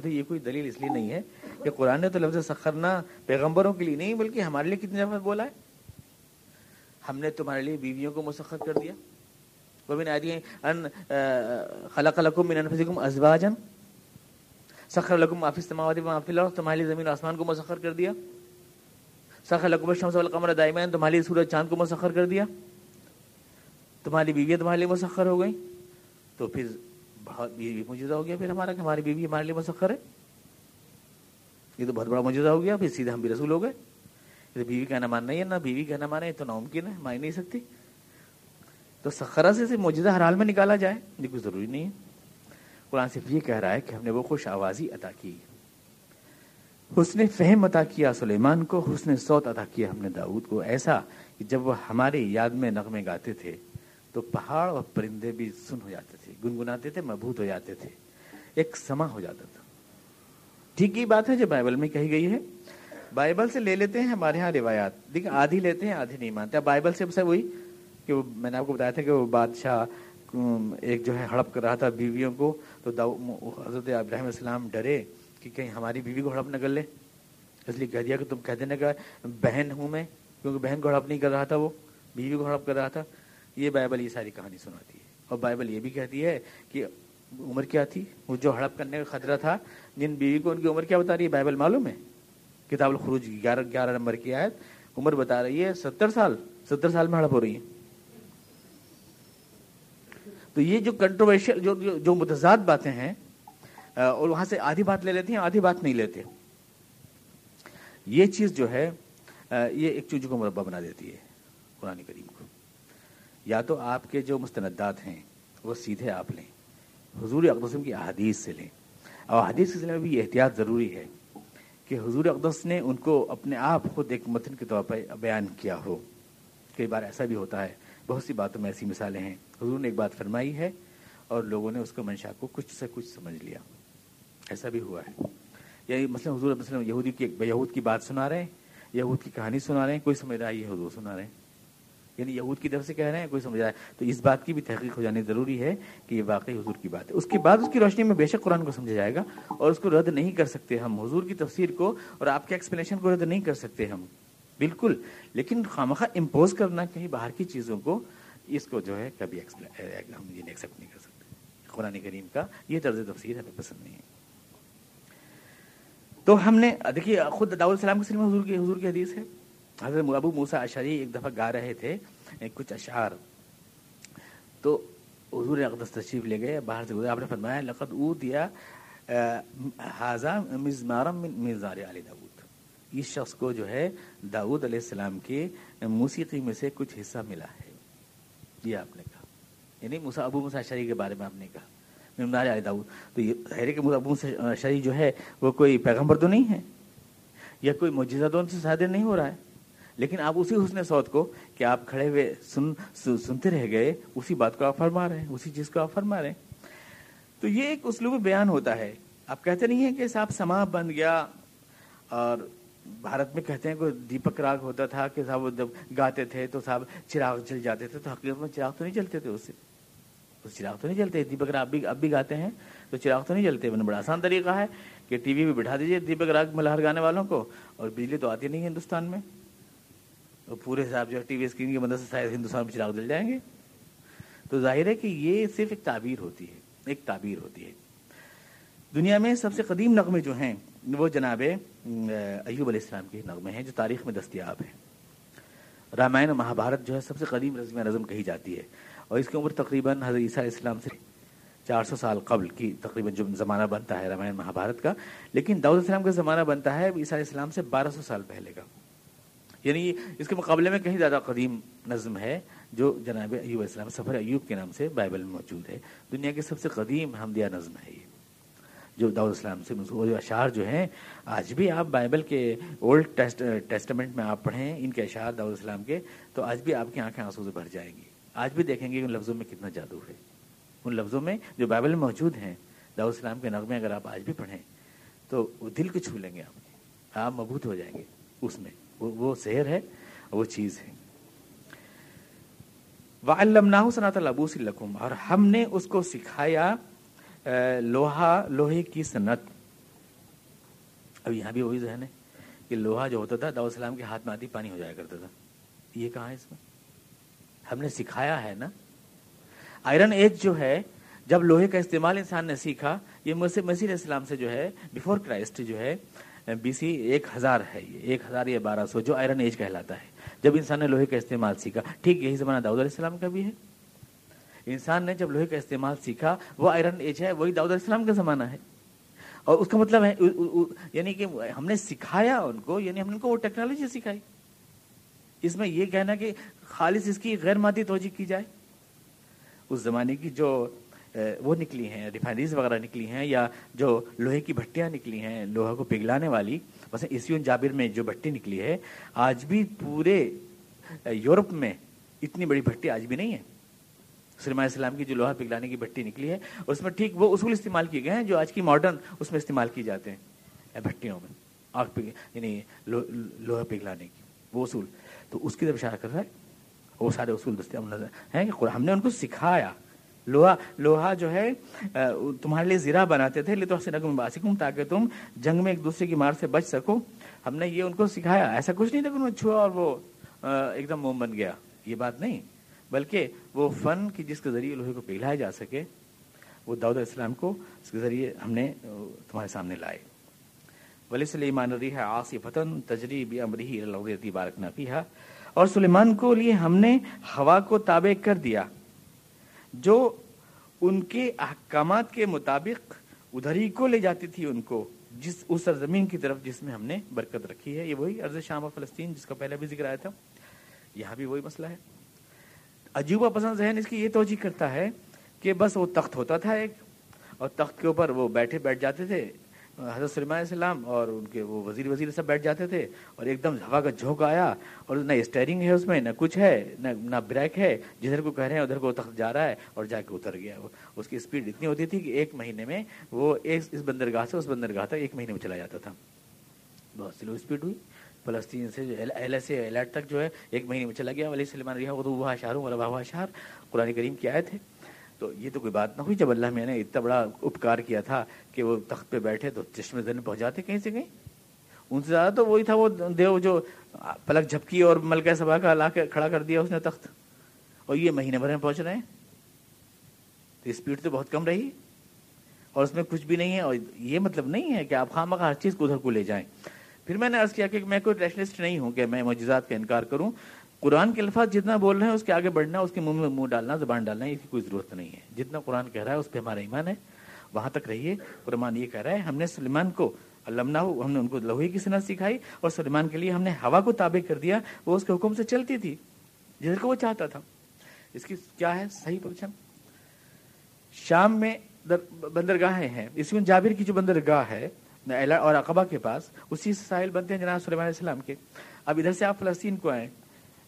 تو یہ کوئی دلیل اس لیے نہیں ہے کہ قرآن نے تو لفظ سخرنا پیغمبروں کے لیے نہیں، بلکہ ہمارے لیے کتنی دفعہ بولا ہے۔ ہم نے تمہارے لیے بیویوں کو مسخر کر دیا۔ وہ بھی آدھی ان خلق لکم من انفسکم ازواجا۔ سخر لکم ما فی و الارض، تمہارے لیے زمین آسمان کو مسخر کر دیا۔ سخر لکم الشمس والقمر دائمین تمہارے لیے سورج چاند کو مسخر کر دیا۔ تمہاری بیویاں تمہارے لیے مسخر ہو گئی تو پھر بہت بیوی موجودہ ہو گیا، پھر ہمارا کہ ہماری بیوی ہمارے لیے مسخر ہے۔ یہ تو بہت بڑا موجودہ ہو گیا، پھر سیدھے ہم بھی رسول ہو گئے۔ یہ تو بیوی کہنا ماننا ہی ہے، نہ بیوی کہنا مانے تو ناممکن ہے مان نہیں سکتی۔ تو سخرا سے موجودہ ہر حال میں نکالا جائے، یہ کوئی ضروری نہیں ہے۔ قرآن صرف یہ کہہ رہا ہے کہ ہم نے وہ خوش آوازی عطا کی۔ حسن فہم عطا کیا سلیمان کو، حسن سوت عطا کیا ہم نے داود کو۔ ایسا کہ جب وہ ہمارے یاد میں نغمے گاتے تھے تو پہاڑ اور پرندے بھی سن ہو جاتے تھے، گنگناتے تھے مبوط ہو جاتے تھے، ایک سما ہو جاتا تھا۔ ٹھیک ہی بات ہے جو بائبل میں کہی گئی ہے۔ بائبل سے لے لیتے ہیں ہمارے یہاں روایات۔ دیکھیں، آدھی لیتے ہیں، آدھی نہیں مانتے۔ بائبل سے وہی کہ وہ میں نے آپ کو بتایا تھا کہ وہ بادشاہ ایک جو ہے ہڑپ کر رہا تھا بیویوں کو، تو حضرت ابراہیم السلام ڈرے کہ کہیں ہماری بیوی کو ہڑپ نہ کر لے۔ اس لیے کہہ دیا کہ تم کہہ دینا کہ بہن ہوں میں، کیونکہ بہن کو ہڑپ نہیں کر رہا تھا وہ، بیوی کو ہڑپ کر رہا تھا۔ یہ بائبل یہ ساری کہانی سناتی ہے۔ اور بائبل یہ بھی کہتی ہے کہ عمر کیا تھی؟ وہ جو ہڑپ کرنے کا خطرہ تھا، جن بیوی کو ان کی عمر کیا بتا رہی ہے؟ بائبل معلوم ہے۔ کتاب الخروج، گیارہ گیارہ نمبر کی آیت۔ عمر بتا رہی ہے، ستر سال ستر سال میں ہڑپ ہو رہی ہے تو یہ جو کنٹروورشل جو جو متضاد باتیں ہیں اور وہاں سے آدھی بات لے لیتے ہیں، آدھی بات نہیں لیتے۔ یہ چیز جو ہے یہ ایک چوجو کو مربع بنا دیتی ہے قرآن کریم۔ یا تو آپ کے جو مستندات ہیں، وہ سیدھے آپ لیں۔ حضور اقدسم کی احادیث سے لیں۔ اور حدیث کے سلسلے میں بھی احتیاط ضروری ہے کہ حضور اقدس نے ان کو اپنے آپ خود ایک متن کے طور پر بیان کیا ہو۔ کئی بار ایسا بھی ہوتا ہے، بہت سی باتوں میں ایسی مثالیں ہیں۔ حضور نے ایک بات فرمائی ہے اور لوگوں نے اس کو منشا کو کچھ سے کچھ سمجھ لیا۔ ایسا بھی ہوا ہے۔ یا مثلا حضور وسلم یہودی کی یہود کی بات سنا رہے ہیں، یہود کی کہانی سنا رہے ہیں، کوئی سمجھ رہا ہے یہ حضور سنا رہے ہیں۔ یعنی یہود کی طرف سے کہہ رہے ہیں، کوئی سمجھ رہا ہے۔ تو اس بات کی بھی تحقیق ہو جانی ضروری ہے کہ یہ واقعی حضور کی بات ہے۔ اس کے بعد اس کی روشنی میں بے شک قرآن کو سمجھا جائے گا اور اس کو رد نہیں کر سکتے ہم۔ حضور کی تفسیر کو اور آپ کے ایکسپلینیشن کو رد نہیں کر سکتے ہم۔ بالکل۔ لیکن خامخواہ امپوز کرنا کہیں باہر کی چیزوں کو، اس کو جو ہے کبھی ہم یہ ایکسیپٹ نہیں کر سکتے۔ قرآن کریم کا یہ طرز تفسیر ہمیں پسند نہیں ہے۔ تو ہم نے، دیکھیے، خود داؤد السلام کے سلم حضور کی حضور کی حدیث ہے۔ حضرت ابو موسا اشاری ایک دفعہ گا رہے تھے کچھ اشعار۔ تو حضور اقدس تشریف لے گئے، باہر سے گزرے۔ آپ نے فرمایا، لقد او دیا حاضہ مزمارم مزار علی داود اس شخص کو جو ہے داود علیہ السلام کے موسیقی میں سے کچھ حصہ ملا ہے۔ یہ آپ نے کہا۔ یعنی موسا ابو موسا شری کے بارے میں آپ نے کہا۔ ممنار علی داود تو یہ ہے کہ ابو موسا شری جو ہے، وہ کوئی پیغمبر تو نہیں ہے؟ یا کوئی معجزہ تو ان سے صادر نہیں ہو رہا ہے؟ لیکن آپ اسی حسن سوت کو کہ آپ کھڑے ہوئے سن سنتے رہ گئے، اسی بات کو آپ فرما رہے ہیں، اسی چیز کو آپ فرما رہے ہیں۔ تو یہ ایک اسلوب بیان ہوتا ہے۔ آپ کہتے نہیں ہیں کہ صاحب سما بن گیا اور بھارت میں کہتے ہیں کوئی دیپک راگ ہوتا تھا کہ صاحب جب گاتے تھے تو صاحب چراغ جل جاتے تھے تو حقیقت میں چراغ تو نہیں جلتے تھے اس سے۔ چراغ تو نہیں جلتے۔ دیپک راگ اب بھی اب بھی گاتے ہیں تو چراغ تو نہیں جلتے۔ بڑا آسان طریقہ ہے کہ ٹی وی پہ بٹھا دیجیے دیپک راگ ملہر گانے والوں کو اور بجلی تو آتی نہیں ہے ہندوستان میں۔ تو پورے حساب جو ٹی وی اسکرین کی مدد سے شاید ہندوستان میں چراغ جل جائیں گے۔ تو ظاہر ہے کہ یہ صرف ایک تعبیر ہوتی ہے، ایک تعبیر ہوتی ہے۔ دنیا میں سب سے قدیم نغمے جو ہیں، وہ جناب ایوب علیہ السلام کے نغمے ہیں جو تاریخ میں دستیاب ہیں۔ رامائن اور مہابھارت جو ہے سب سے قدیم رزم نظم کہی جاتی ہے۔ اور اس کی عمر تقریباً حضرت عیسیٰ علیہ السلام سے چار سو سال قبل کی تقریباً جو زمانہ بنتا ہے رامائن مہابھارت کا۔ لیکن داؤد السلام کا زمانہ بنتا ہے عیسیٰ علیہ السلام سے بارہ سو سال پہلے کا۔ یعنی اس کے مقابلے میں کہیں زیادہ قدیم نظم ہے جو جناب ایوب السلام، سفر ایوب کے نام سے بائبل میں موجود ہے۔ دنیا کے سب سے قدیم حمدیہ نظم ہے یہ۔ جو داؤد السلام سے جو اشعار جو ہیں، آج بھی آپ بائبل کے اولڈ ٹیسٹمنٹ میں آپ پڑھیں ان کے اشعار داؤد السلام کے، تو آج بھی آپ کی آنکھیں آنسو سے بھر جائیں گی۔ آج بھی دیکھیں گے ان لفظوں میں کتنا جادو ہے۔ ان لفظوں میں جو بائبل میں موجود ہیں، داؤد السلام کے نغمے اگر آپ آج بھی پڑھیں، تو وہ دل کو چھو لیں گے آپ آپ مبوط ہو جائیں گے اس میں۔ وہ سحر ہے وہ چیز ہے۔ وَعَلَّمْنَاهُ صَنَاتَ الْعَبُوسِ لَكُمْ، اور ہم نے اس کو سکھایا لوہا، لوہے کی صنعت۔ اب یہاں بھی وہی ذہن ہے کہ لوہا جو ہوتا تھا داؤ السلام کے ہاتھ میں آتی پانی ہو جایا کرتا تھا۔ یہ کہاں ہے اس میں؟ ہم نے سکھایا ہے نا۔ آئرن ایج جو ہے، جب لوہے کا استعمال انسان نے سیکھا، یہ مسیح علیہ السلام سے جو ہے بیفور کرائسٹ جو ہے بی سی ایک ہزار ہے یہ، ایک ہزار یا بارہ سو جو آئرن ایج کہلاتا ہے۔ جب انسان نے لوہے کا استعمال سیکھا، ٹھیک یہی زمانہ داؤد علیہ السلام کا بھی ہے۔ انسان نے جب لوہے کا استعمال سیکھا، وہ آئرن ایج ہے، وہی داؤد علیہ السلام کا زمانہ ہے۔ اور اس کا مطلب ہے یعنی کہ ہم نے سکھایا ان کو یعنی ہم نے ان کو وہ ٹیکنالوجی سکھائی۔ اس میں یہ کہنا کہ خالص اس کی غیر مادی توجہ کی جائے۔ اس زمانے کی جو وہ نکلی ہیں، ریفائنریز وغیرہ نکلی ہیں، یا جو لوہے کی بھٹیاں نکلی ہیں لوہا کو پگھلانے والی، بس اسیون جابر میں جو بھٹی نکلی ہے، آج بھی پورے یورپ میں اتنی بڑی بھٹی آج بھی نہیں ہے۔ سلم السلام کی جو لوہا پگھلانے کی بھٹی نکلی ہے، اس میں ٹھیک وہ اصول استعمال کیے گئے ہیں، جو آج کی ماڈرن اس میں استعمال کی جاتے ہیں بھٹیوں میں آگ پگ یعنی لوہا پگھلانے کی، وہ اصول۔ تو اس کی طرف اشارہ کر رہا ہے، وہ سارے اصول دستیاب نظر ہیں، کہ ہم نے ان کو سکھایا۔ لوہا لوہا جو ہے تمہارے لیے زیرہ بناتے تھے لیکن حسین باسکم، تاکہ تم جنگ میں ایک دوسرے کی مار سے بچ سکو۔ ہم نے یہ ان کو سکھایا۔ ایسا کچھ نہیں تھا کہ انہوں نے چھوا اور وہ ایک دم موم بن گیا۔ یہ بات نہیں۔ بلکہ وہ فن کی جس کے ذریعے لوہے کو پگھلایا جا سکے، وہ داود اسلام کو اس کے ذریعے ہم نے تمہارے سامنے لائے۔ ولی سلیمان ریحا آسی فتن تجریب امریحی بارک نہ پیہا اور سلیمان کو لیے ہم نے ہوا کو تابع کر دیا۔ جو ان کے احکامات کے مطابق ادھر ہی کو لے جاتی تھی ان کو، جس، اس سرزمین کی طرف جس میں ہم نے برکت رکھی ہے۔ یہ وہی عرض شام و فلسطین جس کا پہلے بھی ذکر آیا تھا۔ یہاں بھی وہی مسئلہ ہے۔ عجوبہ پسند ذہن اس کی یہ توجہ کرتا ہے کہ بس وہ تخت ہوتا تھا ایک، اور تخت کے اوپر وہ بیٹھے بیٹھ جاتے تھے۔ حضرت سلمان علیہ السلام اور ان کے وہ وزیر وزیر سب بیٹھ جاتے تھے اور ایک دم ہوا کا جھونک آیا اور نہ اسٹیئرنگ ہے اس میں، نہ کچھ ہے، نہ نہ بریک ہے، جدھر کو کہہ رہے ہیں ادھر کو تخت جا رہا ہے اور جا کے اتر گیا وہ۔ اس کی اسپیڈ اتنی ہوتی تھی کہ ایک مہینے میں وہ ایک، اس بندرگاہ سے اس بندرگاہ تک ایک مہینے میں چلا جاتا تھا۔ بہت سلو اسپیڈ ہوئی۔ فلسطین سے ایل سے ایلٹ تک جو ہے ایک مہینے میں چلا گیا۔ علیہ سلمان رہا وہ اشار ہوں والا اشار قرآن کریم کی آئے تھے تو یہ تو کوئی بات نہ ہوئی جب اللہ میں نے اتنا بڑا اپکار کیا تھا کہ وہ تخت پہ بیٹھے تو چشمے دن پہنچاتے کہیں سے کہیں؟ ان سے زیادہ تو وہی تھا وہ دیو جو پلک جھپکی اور ملکہ سبا کا لا کے کھڑا کر دیا اس نے تخت۔ اور یہ مہینے بھر میں پہنچ رہے ہیں۔ تو اسپیڈ تو بہت کم رہی۔ اور اس میں کچھ بھی نہیں ہے اور یہ مطلب نہیں ہے کہ آپ خواہ مخواہ ہر چیز کو ادھر کو لے جائیں۔ پھر میں نے عرض کیا کہ میں کوئی ریشنسٹ نہیں ہوں کہ میں معجزات کا انکار کروں۔ قرآن کے الفاظ جتنا بول رہے ہیں، اس کے آگے بڑھنا، اس کے منہ میں منہ ڈالنا، زبان ڈالنا، اس کی کوئی ضرورت نہیں ہے۔ جتنا قرآن کہہ رہا ہے، اس پہ ہمارا ایمان ہے۔ وہاں تک رہیے قرآن یہ کہہ رہا ہے، ہم نے سلیمان کو علمنا ہو ہم نے ان کو لوہے کی صنعت سکھائی، اور سلیمان کے لیے ہم نے ہوا کو تابع کر دیا، وہ اس کے حکم سے چلتی تھی جس کو وہ چاہتا تھا۔ اس کی کیا ہے؟ صحیح پوچھا۔ شام میں بندرگاہیں ہیں۔ اس میں جابر کی جو بندرگاہ ہے اور اقبا کے پاس، اسی سے ساحل بنتے ہیں جناب سلیمان علیہ السلام کے۔ اب ادھر سے آپ فلسطین کو آئیں۔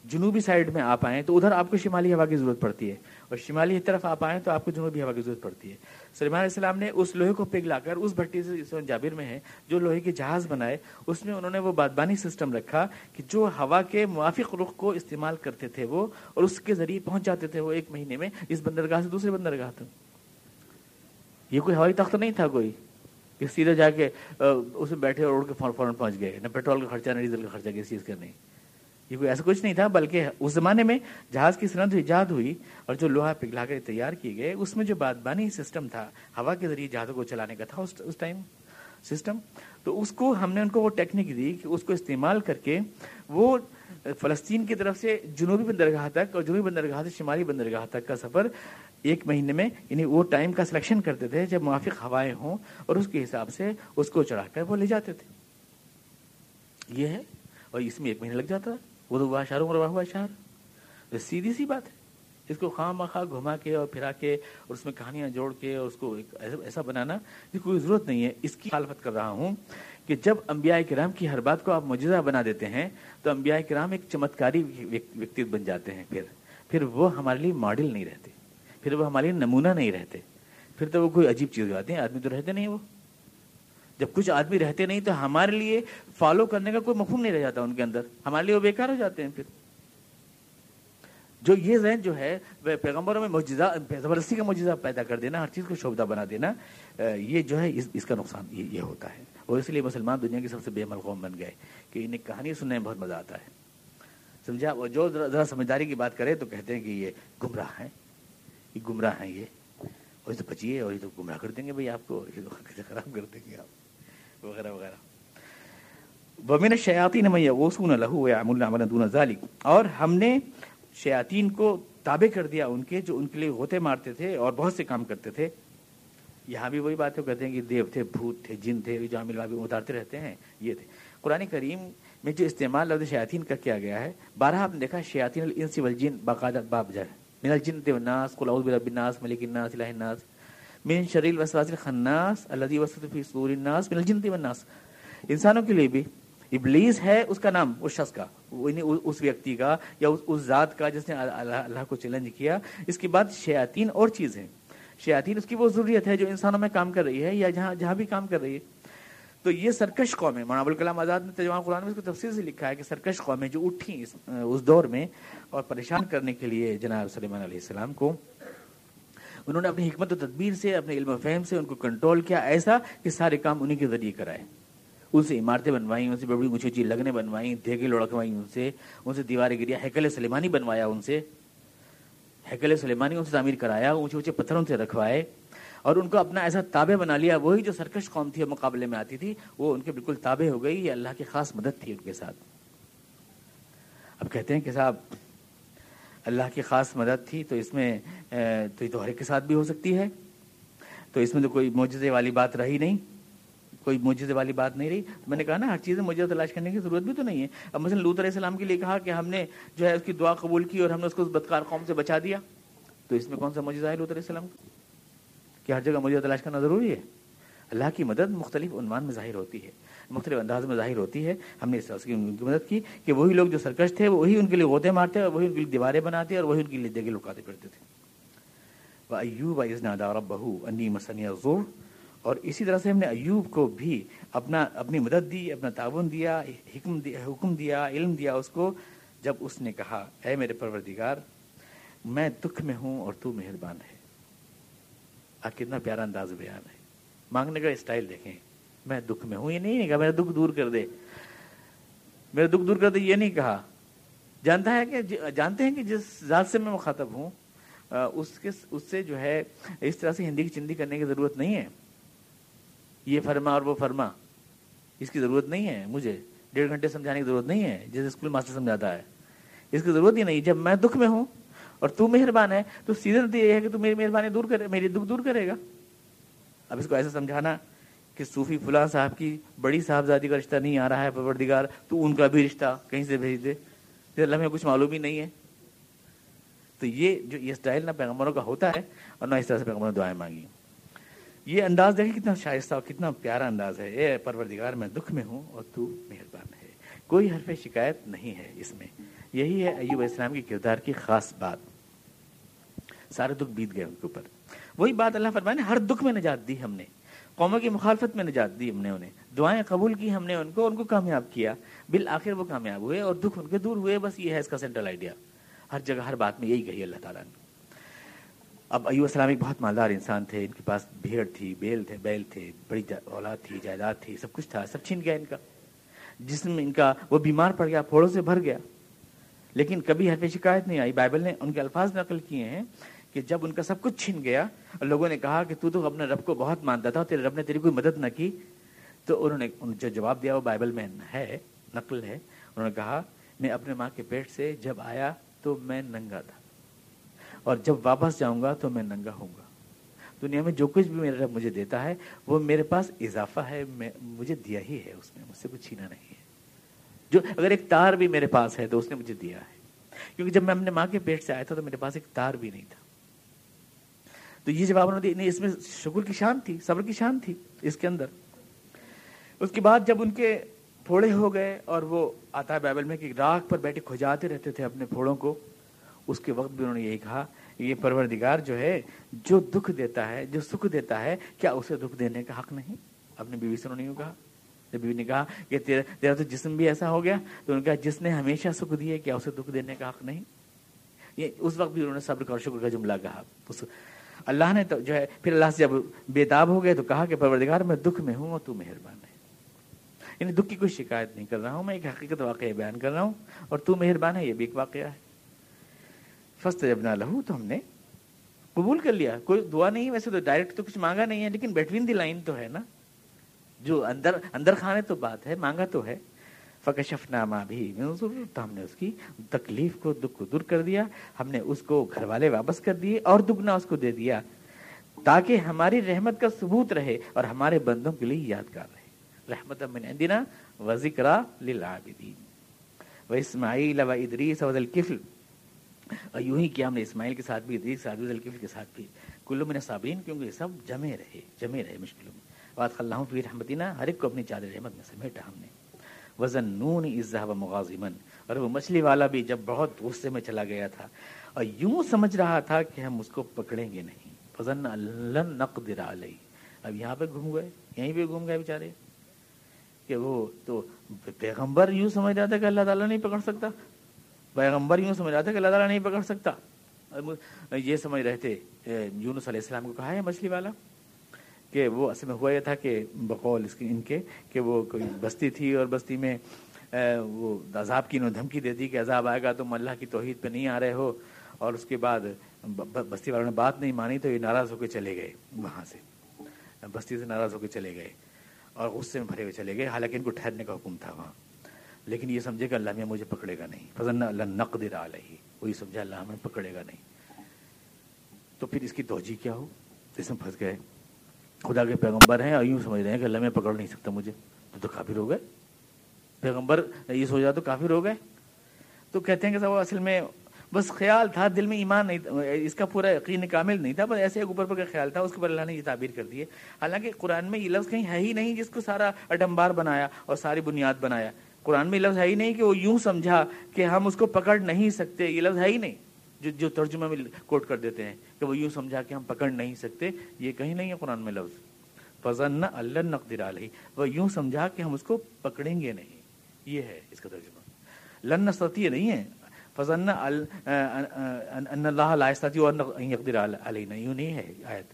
جنوبی سائڈ میں آپ آئیں تو ادھر آپ کو شمالی ہوا کی ضرورت پڑتی ہے اور شمالی طرف آپ آئیں تو آپ کو جنوبی ہوا کی ضرورت پڑتی ہے۔ سلیمان علیہ السلام نے اس لوہے کو پگلا کر اس بھٹی سے جابر میں ہے، جو لوہے کے جہاز بنائے، اس میں انہوں نے وہ بادبانی سسٹم رکھا کہ جو ہوا کے موافق رخ کو استعمال کرتے تھے وہ اور اس کے ذریعے پہنچ جاتے تھے وہ ایک مہینے میں اس بندرگاہ سے دوسرے بندرگاہ تک۔ یہ کوئی ہوائی تخت نہیں تھا کوئی؟ کہ سیدھے جا کے اس میں بیٹھے اور اڑ کے فوراً پہنچ گئے، نہ پیٹرول کا خرچہ، نہ ڈیزل کا خرچہ، کسی چیز کا نہیں۔ یہ کوئی ایسا کچھ نہیں تھا، بلکہ اس زمانے میں جہاز کی صنعت ایجاد ہوئی اور جو لوہا پگھلا کر تیار کیے گئے، اس میں جو بادبانی سسٹم تھا، ہوا کے ذریعے جہازوں کو چلانے کا تھا اس ٹائم سسٹم، تو اس کو ہم نے ان کو وہ ٹیکنیک دی کہ اس کو استعمال کر کے وہ فلسطین کی طرف سے جنوبی بندرگاہ تک اور جنوبی بندرگاہ سے شمالی بندرگاہ تک کا سفر ایک مہینے میں یعنی وہ ٹائم کا سلیکشن کرتے تھے جب موافق ہوائیں ہوں اور اس کے حساب سے اس کو چڑھا کر وہ لے جاتے تھے۔ یہ ہے اور اس میں ایک مہینہ لگ جاتا۔ تھا وہ تو شہر ہوا شہر۔ سیدھی سی بات ہے۔ اس کو خواہ مخواہ گھما کے اور پھرا کے اور اس میں کہانیاں جوڑ کے اور اس کو ایسا بنانا کی کوئی ضرورت نہیں ہے۔ اس کی خالفت کر رہا ہوں کہ جب انبیاء کرام کی ہر بات کو آپ معجزہ بنا دیتے ہیں، تو انبیاء کرام ایک چمتکاری ویکتی بن جاتے ہیں۔ پھر پھر وہ ہمارے لیے ماڈل نہیں رہتے۔ پھر وہ ہمارے لیے نمونہ نہیں رہتے۔ پھر تو وہ کوئی عجیب چیز ہو جاتی ہیں آدمی تو رہتے نہیں وہ۔ جب کچھ آدمی رہتے نہیں تو ہمارے لیے فالو کرنے کا کوئی مفہوم نہیں رہ جاتا ان کے اندر۔ ہمارے لیے وہ بیکار ہو جاتے ہیں پھر۔ جو یہ ذہن جو ہے، وہ پیغمبروں میں معجزہ، زبردستی کا معجزہ پیدا کر دینا، ہر چیز کو شوبدہ بنا دینا یہ جو ہے، اس اس کا نقصان یہ ہوتا ہے۔ اور اس لیے مسلمان دنیا کے سب سے بے عمل قوم بن گئے کہ انہیں کہانی سننے میں بہت مزہ آتا ہے۔ سمجھا؟ وہ جو ذرا سمجھداری کی بات کرے تو کہتے ہیں کہ یہ گمراہ ہیں۔ یہ گمراہ ہیں یہ۔ اور یہ تو بچیے اور یہ تو گمراہ کر دیں گے بھائی آپ کو۔ یہ تو خراب کر دیں گے آپ۔ وغیرہ وغیرہ ومن الشیاطین من یغوسون له ويعملون عملا دون ذلك. اور ہم نے شیاطین کو تابع کر دیا ان کے جو ان کے لیے ہوتے مارتے تھے اور بہت سے کام کرتے تھے. یہاں بھی وہی بات ہے کہتے ہیں کہ دیو تھے، بھوت تھے، جن تھے، جو عامل بابی اتارتے رہتے ہیں، یہ تھے. قرآن کریم میں جو استعمال لفظ شیاطین کا کیا گیا ہے بارہ آپ نے دیکھا شیاطین الانس والجن باقاعدہ باب جر من الجن والناس، قل اعوذ برب الناس، ملک الناس، الہ الناس. من شریل الوسواس الخناس الذي وسوس في صدور الناس من الجن والناس. انسانوں کے لیے بھی ابلیس ہے اس کا نام، اس شخص کا یعنی اس ویکتی کا یا اس ذات کا جس نے اللہ کو چیلنج کیا۔ اس کے بعد شیاطین اور چیز ہیں شیاطین، اس کی وہ ضروریت ہے جو انسانوں میں کام کر رہی ہے یا جہاں جہاں بھی کام کر رہی ہے۔ تو یہ سرکش قوم ہے مولانا ابوالکلام آزاد نے ترجمہ قرآن میں اس کو تفصیل سے لکھا ہے کہ سرکش قومیں جو اٹھی اس دور میں اور پریشان کرنے کے لیے جناب سلیمان علیہ السلام کو انہوں نے اپنی حکمت و تدبیر سے، اپنے علم و فہم سے ان کو کنٹرول کیا ایسا کہ سارے کام انہیں کے ذریعے کرائے۔ ان سے عمارتیں بنوائیں، ان سے بڑی اونچی اونچی لگنے بنوائیں، دھیگے لڑکوائیں ان سے ان سے دیواریں گریا ہیکل سلیمانی بنوایا ان سے۔ ہیکل سلیمانی ان سے تعمیر کرایا، اونچے اونچے پتھروں سے رکھوائے۔ اور ان کو اپنا ایسا تابع بنا لیا، وہی جو سرکش قوم تھی مقابلے میں آتی تھی، وہ ان کے بالکل تابع ہو گئی، یہ اللہ کی خاص مدد تھی ان کے ساتھ۔ اب کہتے ہیں کہ صاحب اللہ کی خاص مدد تھی، تو اس میں تو یہ تو ہر ایک کے ساتھ بھی ہو سکتی ہے۔ تو اس میں تو کوئی معجزے والی بات رہی نہیں۔ کوئی معجزے والی بات نہیں رہی۔ میں نے کہا نا، ہر چیز میں مجھے تلاش کرنے کی ضرورت بھی تو نہیں ہے۔ اب مثلا لوت علیہ السلام کے لیے کہا کہ ہم نے جو ہے اس کی دعا قبول کی اور ہم نے اس کو اس بدکار قوم سے بچا دیا۔ تو اس میں کون سا مجھے ظاہر ہوتا ہے السلام کا؟ کہ ہر جگہ مجھے تلاش کرنا ضروری ہے۔ اللہ کی مدد مختلف عنوان میں ظاہر ہوتی ہے۔ مختلف انداز میں ظاہر ہوتی ہے۔ ہم نے اس طرح کی ان کی مدد کی کہ وہی لوگ جو سرکش تھے، وہی ان کے لیے غوطے مارتے اور وہی ان کے لیے دیواریں بناتے اور وہی ان کے لیے جگہ لکاتے پھرتے تھے۔ ایوب دار بہو انی مسنی زور اور اسی طرح سے ہم نے ایوب کو بھی اپنا، اپنی مدد دی، اپنا تعاون دیا، حکم دیا حکم دیا، علم دیا اس کو۔ جب اس نے کہا، اے میرے پروردگار، میں دکھ میں ہوں اور تو مہربان ہے۔ آپ کتنا پیارا انداز بیان ہے۔ مانگنے کا اسٹائل دیکھیں۔ میں دکھ میں ہوں، یہ نہیں کہا میرا دکھ دور کر دے۔ میرا دکھ دور کر دے، یہ نہیں کہا۔ جانتا ہے کہ، جانتے ہیں کہ جس ذات سے میں مخاطب ہوں اس کے، اس سے جو ہے، اس طرح سے ہندی کی چندی کرنے کی ضرورت نہیں ہے۔ یہ فرما اور وہ فرما، اس کی ضرورت نہیں ہے۔ مجھے ڈیڑھ گھنٹے سمجھانے کی ضرورت نہیں ہے جیسے اسکول ماسٹر سمجھاتا ہے۔ اس کی ضرورت ہی نہیں۔ جب میں دکھ میں ہوں اور تو مہربان ہے، تو سیدھے یہ ہے کہ تو میری مہربانی دور کرے، میری دکھ دور کرے گا۔ اب اس کو ایسے سمجھانا کہ صوفی فلاں صاحب کی بڑی صاحبزادی کا رشتہ نہیں آ رہا ہے، پروردگار، تو ان کا بھی رشتہ کہیں سے بھیج دے۔ اللہ میں کچھ معلوم ہی نہیں ہے۔ تو یہ جو یہ اسٹائل نہ پیغمبروں کا ہوتا ہے اور نہ اس طرح سے پیغمبروں دعائیں مانگی۔ یہ انداز دیکھیں کتنا شائستہ اور کتنا پیارا انداز ہے۔ اے پروردگار، میں دکھ میں ہوں اور تو مہربان ہے۔ کوئی حرف شکایت نہیں ہے اس میں۔ یہی ہے ایوب اسلام کی کردار کی خاص بات۔ سارے دکھ بیت گئے ان کے اوپر۔ وہی بات اللہ فرمائے نے ہر دکھ میں نجات دی ہم نے۔ قوموں کی مخالفت میں نجات دی ہم نے انہیں۔ دعائیں قبول کی ہم نے ان کو ان کو کامیاب کیا۔ بالآخر وہ کامیاب ہوئے اور دکھ ان کے دور ہوئے۔ بس یہ ہے اس کا سینٹرل آئیڈیا ہر جگہ، ہر بات میں یہی کہی اللہ تعالیٰ نے۔ اب ایو السلام ایک بہت مالدار انسان تھے۔ ان کے پاس بھیڑ تھی، بیل تھے بیل تھے، بڑی اولاد تھی، جائیداد تھی، سب کچھ تھا، سب چھن گیا ان کا۔ جسم ان کا وہ بیمار پڑ گیا، پھوڑوں سے بھر گیا۔ لیکن کبھی حرف شکایت نہیں آئی۔ بائبل نے ان کے الفاظ نقل کیے ہیں۔ کہ جب ان کا سب کچھ چھن گیا اور لوگوں نے کہا کہ تو تو اپنے رب کو بہت مانتا تھا تیرے رب نے تیری کوئی مدد نہ کی۔ تو انہوں نے جو جواب دیا وہ بائبل میں ہے، نقل ہے۔ انہوں نے کہا، میں اپنے ماں کے پیٹ سے جب آیا تو میں ننگا تھا۔ اور جب واپس جاؤں گا تو میں ننگا ہوں گا۔ دنیا میں جو کچھ بھی میرا رب مجھے دیتا ہے، وہ میرے پاس اضافہ ہے، میں مجھے دیا ہی ہے، اس نے مجھ سے کچھ چھینا نہیں ہے۔ جو اگر ایک تار بھی میرے پاس ہے تو اس نے مجھے دیا ہے۔ کیونکہ جب میں اپنے ماں کے پیٹ سے آیا تھا تو میرے پاس ایک تار بھی نہیں تھا۔ تو یہ جواب انہوں نے اس میں شکر کی شان تھی صبر کی شان تھی اس کے اندر۔ اس کے بعد جب ان کے پھوڑے ہو گئے اور وہ آتا ہے بائبل میں کہ راک پر بیٹھے کھجاتے رہتے تھے اپنے پھوڑوں کو اس کے وقت بھی انہوں نے یہی کہا یہ پروردگار جو ہے جو دکھ دیتا ہے جو سکھ دیتا ہے کیا اسے دکھ دینے کا حق نہیں؟ اپنی بیوی سے انہوں نے کہا۔ جب بیوی نے کہا کہ تیرا, تیرا تو جسم بھی ایسا ہو گیا تو انہوں نے کہا جس نے ہمیشہ سکھ دیے کیا اسے دکھ دینے کا حق نہیں؟ یہ اس وقت بھی انہوں نے صبر اور شکر کا جملہ کہا۔ اللہ نے تو جو ہے، پھر اللہ سے جب بےتاب ہو گئے تو کہا کہ پروردگار، میں دکھ میں ہوں اور تو مہربان ہے۔ یعنی دکھ کی کوئی شکایت نہیں کر رہا ہوں، میں ایک حقیقت واقعہ بیان کر رہا ہوں اور تو مہربان ہے، یہ بھی ایک واقعہ ہے۔ فسٹ جب نہ لہو، تو ہم نے قبول کر لیا۔ کوئی دعا نہیں، ویسے تو ڈائریکٹ تو کچھ مانگا نہیں ہے، لیکن بٹوین دی لائن تو ہے نا۔ جو اندر اندر کھانے تو بات ہے، مانگا تو ہے۔ فکشف نامہ بھی تو ہم نے اس کی تکلیف کو دکھ کو دور کر دیا، ہم نے اس کو گھر والے واپس کر دیے اور دگنا اس کو دے دیا تاکہ ہماری رحمت کا ثبوت رہے اور ہمارے بندوں کے لیے یادگار رہے۔ رحمت من عندنا و ذکر للعابدین۔ و اسماعیل و ادریس و ذلکفل اور یوں ہی کیا ہم نے اسماعیل کے ساتھ بھی، ادریس ساتھ بھی ذلکفل کے ساتھ بھی۔ کلو من صابرین کیونکہ یہ سب جمے رہے جمے رہے مشکلوں میں۔ بات خلّہ فی رحمتنا، ہر ایک کو اپنی چادر رحمت میں سمیٹا ہم نے۔ وزن نون عزہ و مغازمن اور وہ مچھلی والا بھی جب بہت غصے میں چلا گیا تھا۔ اور یوں سمجھ رہا تھا کہ ہم اس کو پکڑیں گے نہیں۔ فضن اللہ نقدر علیہ اب یہاں پہ گھوم گئے، یہیں پہ گھوم گئے بیچارے۔ کہ وہ تو پیغمبر یوں سمجھ رہا تھا کہ اللہ تعالیٰ نہیں پکڑ سکتا۔ پیغمبر یوں سمجھ رہا تھا کہ اللہ تعالیٰ نہیں پکڑ سکتا۔ یہ سمجھ رہے تھے، یونس علیہ السلام کو کہا ہے مچھلی والا کہ وہ اصل میں ہوا یہ تھا کہ بقول اس ان کے کہ وہ کوئی بستی تھی اور بستی میں وہ عذاب کی انہوں دھمکی دے دی کہ عذاب آئے گا، تم اللہ کی توحید پہ نہیں آ رہے ہو۔ اور اس کے بعد بستی والوں نے بات نہیں مانی تو یہ ناراض ہو کے چلے گئے وہاں سے۔ بستی سے ناراض ہو کے چلے گئے اور غصے میں بھرے ہوئے چلے گئے۔ حالانکہ ان کو ٹھہرنے کا حکم تھا وہاں۔ لیکن یہ سمجھے کہ اللہ میں مجھے پکڑے گا نہیں۔ فضن اللہ نقدر علیہ وہی سمجھا اللہ ہمیں پکڑے گا نہیں۔ تو پھر اس کی توجہ کیا ہو؟ اس میں پھنس گئے۔ خدا کے پیغمبر ہیں اور یوں سمجھ رہے ہیں کہ اللہ میں پکڑ نہیں سکتا مجھے۔ تو تو کافر ہو گئے۔ پیغمبر یہ سوچا تو کافر ہو گئے۔ تو کہتے ہیں کہ وہ اصل میں بس خیال تھا، دل میں ایمان نہیں اس کا پورا یقین کامل نہیں تھا، بس ایسے ایک اوپر پر کا خیال تھا، اس کے اوپر اللہ نے یہ تعبیر کر دی ہے۔ حالانکہ قرآن میں یہ لفظ کہیں ہے ہی نہیں، جس کو سارا اڈمبار بنایا اور ساری بنیاد بنایا۔ قرآن میں یہ لفظ ہے ہی نہیں کہ وہ یوں سمجھا کہ ہم اس کو پکڑ نہیں سکتے، یہ لفظ ہے ہی نہیں۔ جو جو ترجمہ میں کوٹ کر دیتے ہیں کہ وہ یوں سمجھا کہ ہم پکڑ نہیں سکتے، یہ کہیں نہیں ہے قرآن میں لفظ۔ فضن اللہ نقدر علیہ وہ یوں سمجھا کہ ہم اس کو پکڑیں گے نہیں۔ یہ ہے اس کا ترجمہ۔ لن نستطیع نہیں ہے۔ فضن اللہ لا یستطیع ان یقدر علینا یوں نہیں ہے آیت۔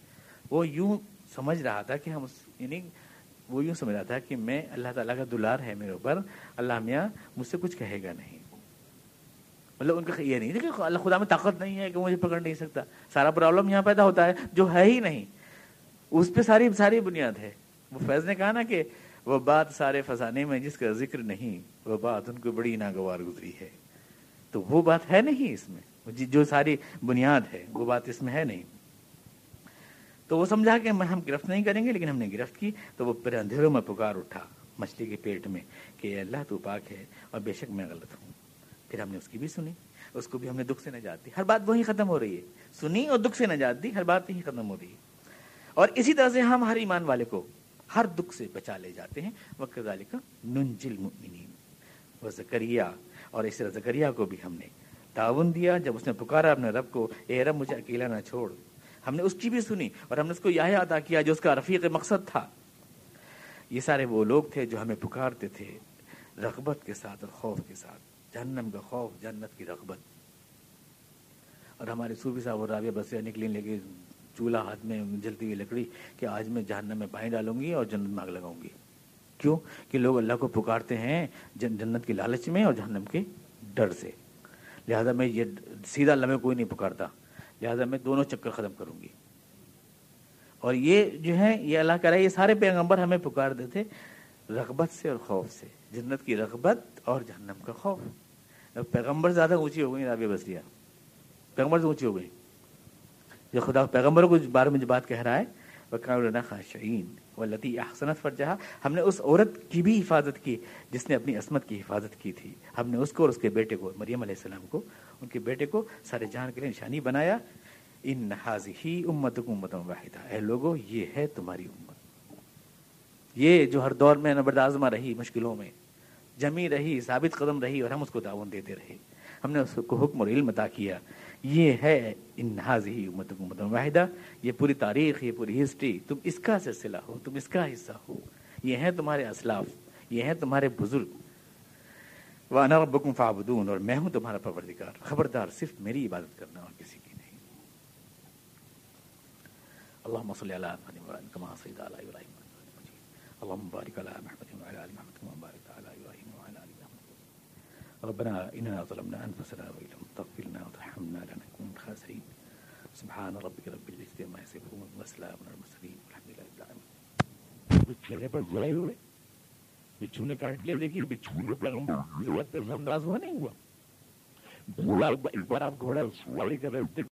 وہ یوں سمجھ رہا تھا کہ ہم اس یعنی وہ یوں سمجھ رہا تھا کہ میں اللہ تعالیٰ کا دلار ہے میرے اوپر، اللہ میاں مجھ سے کچھ کہے گا نہیں۔ مطلب ان کا یہ نہیں کہ اللہ خدا میں طاقت نہیں ہے کہ مجھے پکڑ نہیں سکتا۔ سارا پرابلم یہاں پیدا ہوتا ہے، جو ہے ہی نہیں۔ اس پہ ساری ساری بنیاد ہے۔ وہ فیض نے کہا نا کہ وہ بات سارے فسانے میں جس کا ذکر نہیں، وہ بات ان کو بڑی ناگوار گزری ہے۔ تو وہ بات ہے نہیں اس میں۔ جی- جو ساری بنیاد ہے، وہ بات اس میں ہے نہیں۔ تو وہ سمجھا کہ ہم گرفت نہیں کریں گے، لیکن ہم نے گرفت کی۔ تو وہ پھر اندھیروں میں پکار اٹھا مچھلی کے پیٹ میں کہ اللہ تو پاک ہے اور بے شک میں غلط ہوں۔ پھر ہم نے اس کی بھی سنی، اس کو بھی ہم نے دکھ سے نجات دی ہر بات وہی ختم ہو رہی ہے۔ سنی اور دکھ سے نجات دی ہر بات وہی ختم ہو رہی ہے۔ اور اسی طرح سے ہم ہر ایمان والے کو ہر دکھ سے بچا لے جاتے ہیں۔ وقت کا ننجل مؤمنین وہ زکریہ اور اس طرح زکریہ کو بھی ہم نے تعاون دیا۔ جب اس نے پکارا اپنے رب کو، اے رب، مجھے اکیلا نہ چھوڑ۔ ہم نے اس کی بھی سنی اور ہم نے اس کو یہ عطا کیا جو اس کا رفیق مقصد تھا۔ یہ سارے وہ لوگ تھے جو ہمیں پکارتے تھے رغبت کے ساتھ اور خوف کے ساتھ۔ جہنم کا خوف، جنت کی رغبت۔ اور ہمارے صوفی صاحب اور رابعہ بسیا نکلیں لگے چولہا ہاتھ میں جلتی ہوئی لکڑی کہ آج میں جہنم میں پانی ڈالوں گی اور جنت میں آگ لگاؤں گی۔ کیوں؟ کہ لوگ اللہ کو پکارتے ہیں جنت کی لالچ میں اور جہنم کے ڈر سے۔ لہذا میں یہ سیدھا اللہ میں کوئی نہیں پکارتا۔ لہذا میں دونوں چکر ختم کروں گی۔ اور یہ جو ہے، یہ اللہ کر رہا ہے، یہ سارے پیغمبر ہمیں پکار دیتے رغبت سے اور خوف سے۔ جنت کی رغبت اور جہنم کا خوف۔ پیغمبر زیادہ اونچی ہو گئی رابعہ بسریا پیغمبر سے اونچی ہو گئی۔ جو خدا پیغمبر کو بارے میں جو بات کہہ رہا ہے وہ خاشعین و لطی احسنت فرجہ ہم نے اس عورت کی بھی حفاظت کی جس نے اپنی عصمت کی حفاظت کی تھی۔ ہم نے اس کو اور اس کے بیٹے کو، مریم علیہ السلام کو، ان کے بیٹے کو سارے جان کے لیے نشانی بنایا۔ ان نحاظ ہی امت امت واحدہ اے لوگو، یہ ہے تمہاری امت۔ یہ جو ہر دور میں نبردازمہ رہی مشکلوں میں جمی رہی، ثابت قدم رہی اور ہم اس کو تعاون دیتے رہے۔ ہم نے اس کو حکم اور علم عطا کیا۔ یہ ہے انحاظ ہی امت امت واحدہ۔ یہ پوری تاریخ، یہ پوری ہسٹری، تم اس کا سلسلہ ہو، تم اس کا حصہ ہو۔ یہ ہیں تمہارے اسلاف، یہ ہیں تمہارے بزرگ۔ وانا ربکم فعبدون اور میں ہوں تمہارا پروردگار۔ خبردار، صرف میری عبادت کرنا اور کسی کی نہیں۔ اللهم صل على محمد وعلى كما صليت محمد۔ ربنا إننا ظلمنا أنفسنا وإن لم تغفر لنا وترحمنا لنكون من الخاسرين سبحان ربك رب العزة عما يصفون وسلام على المرسلين والحمد لله رب العالمين. بچھو نے کاٹ لیا لیکن بچھو نے پیغمبر نہیں ہوا گھوڑا ایک بار آپ گھوڑا سواری کر رہے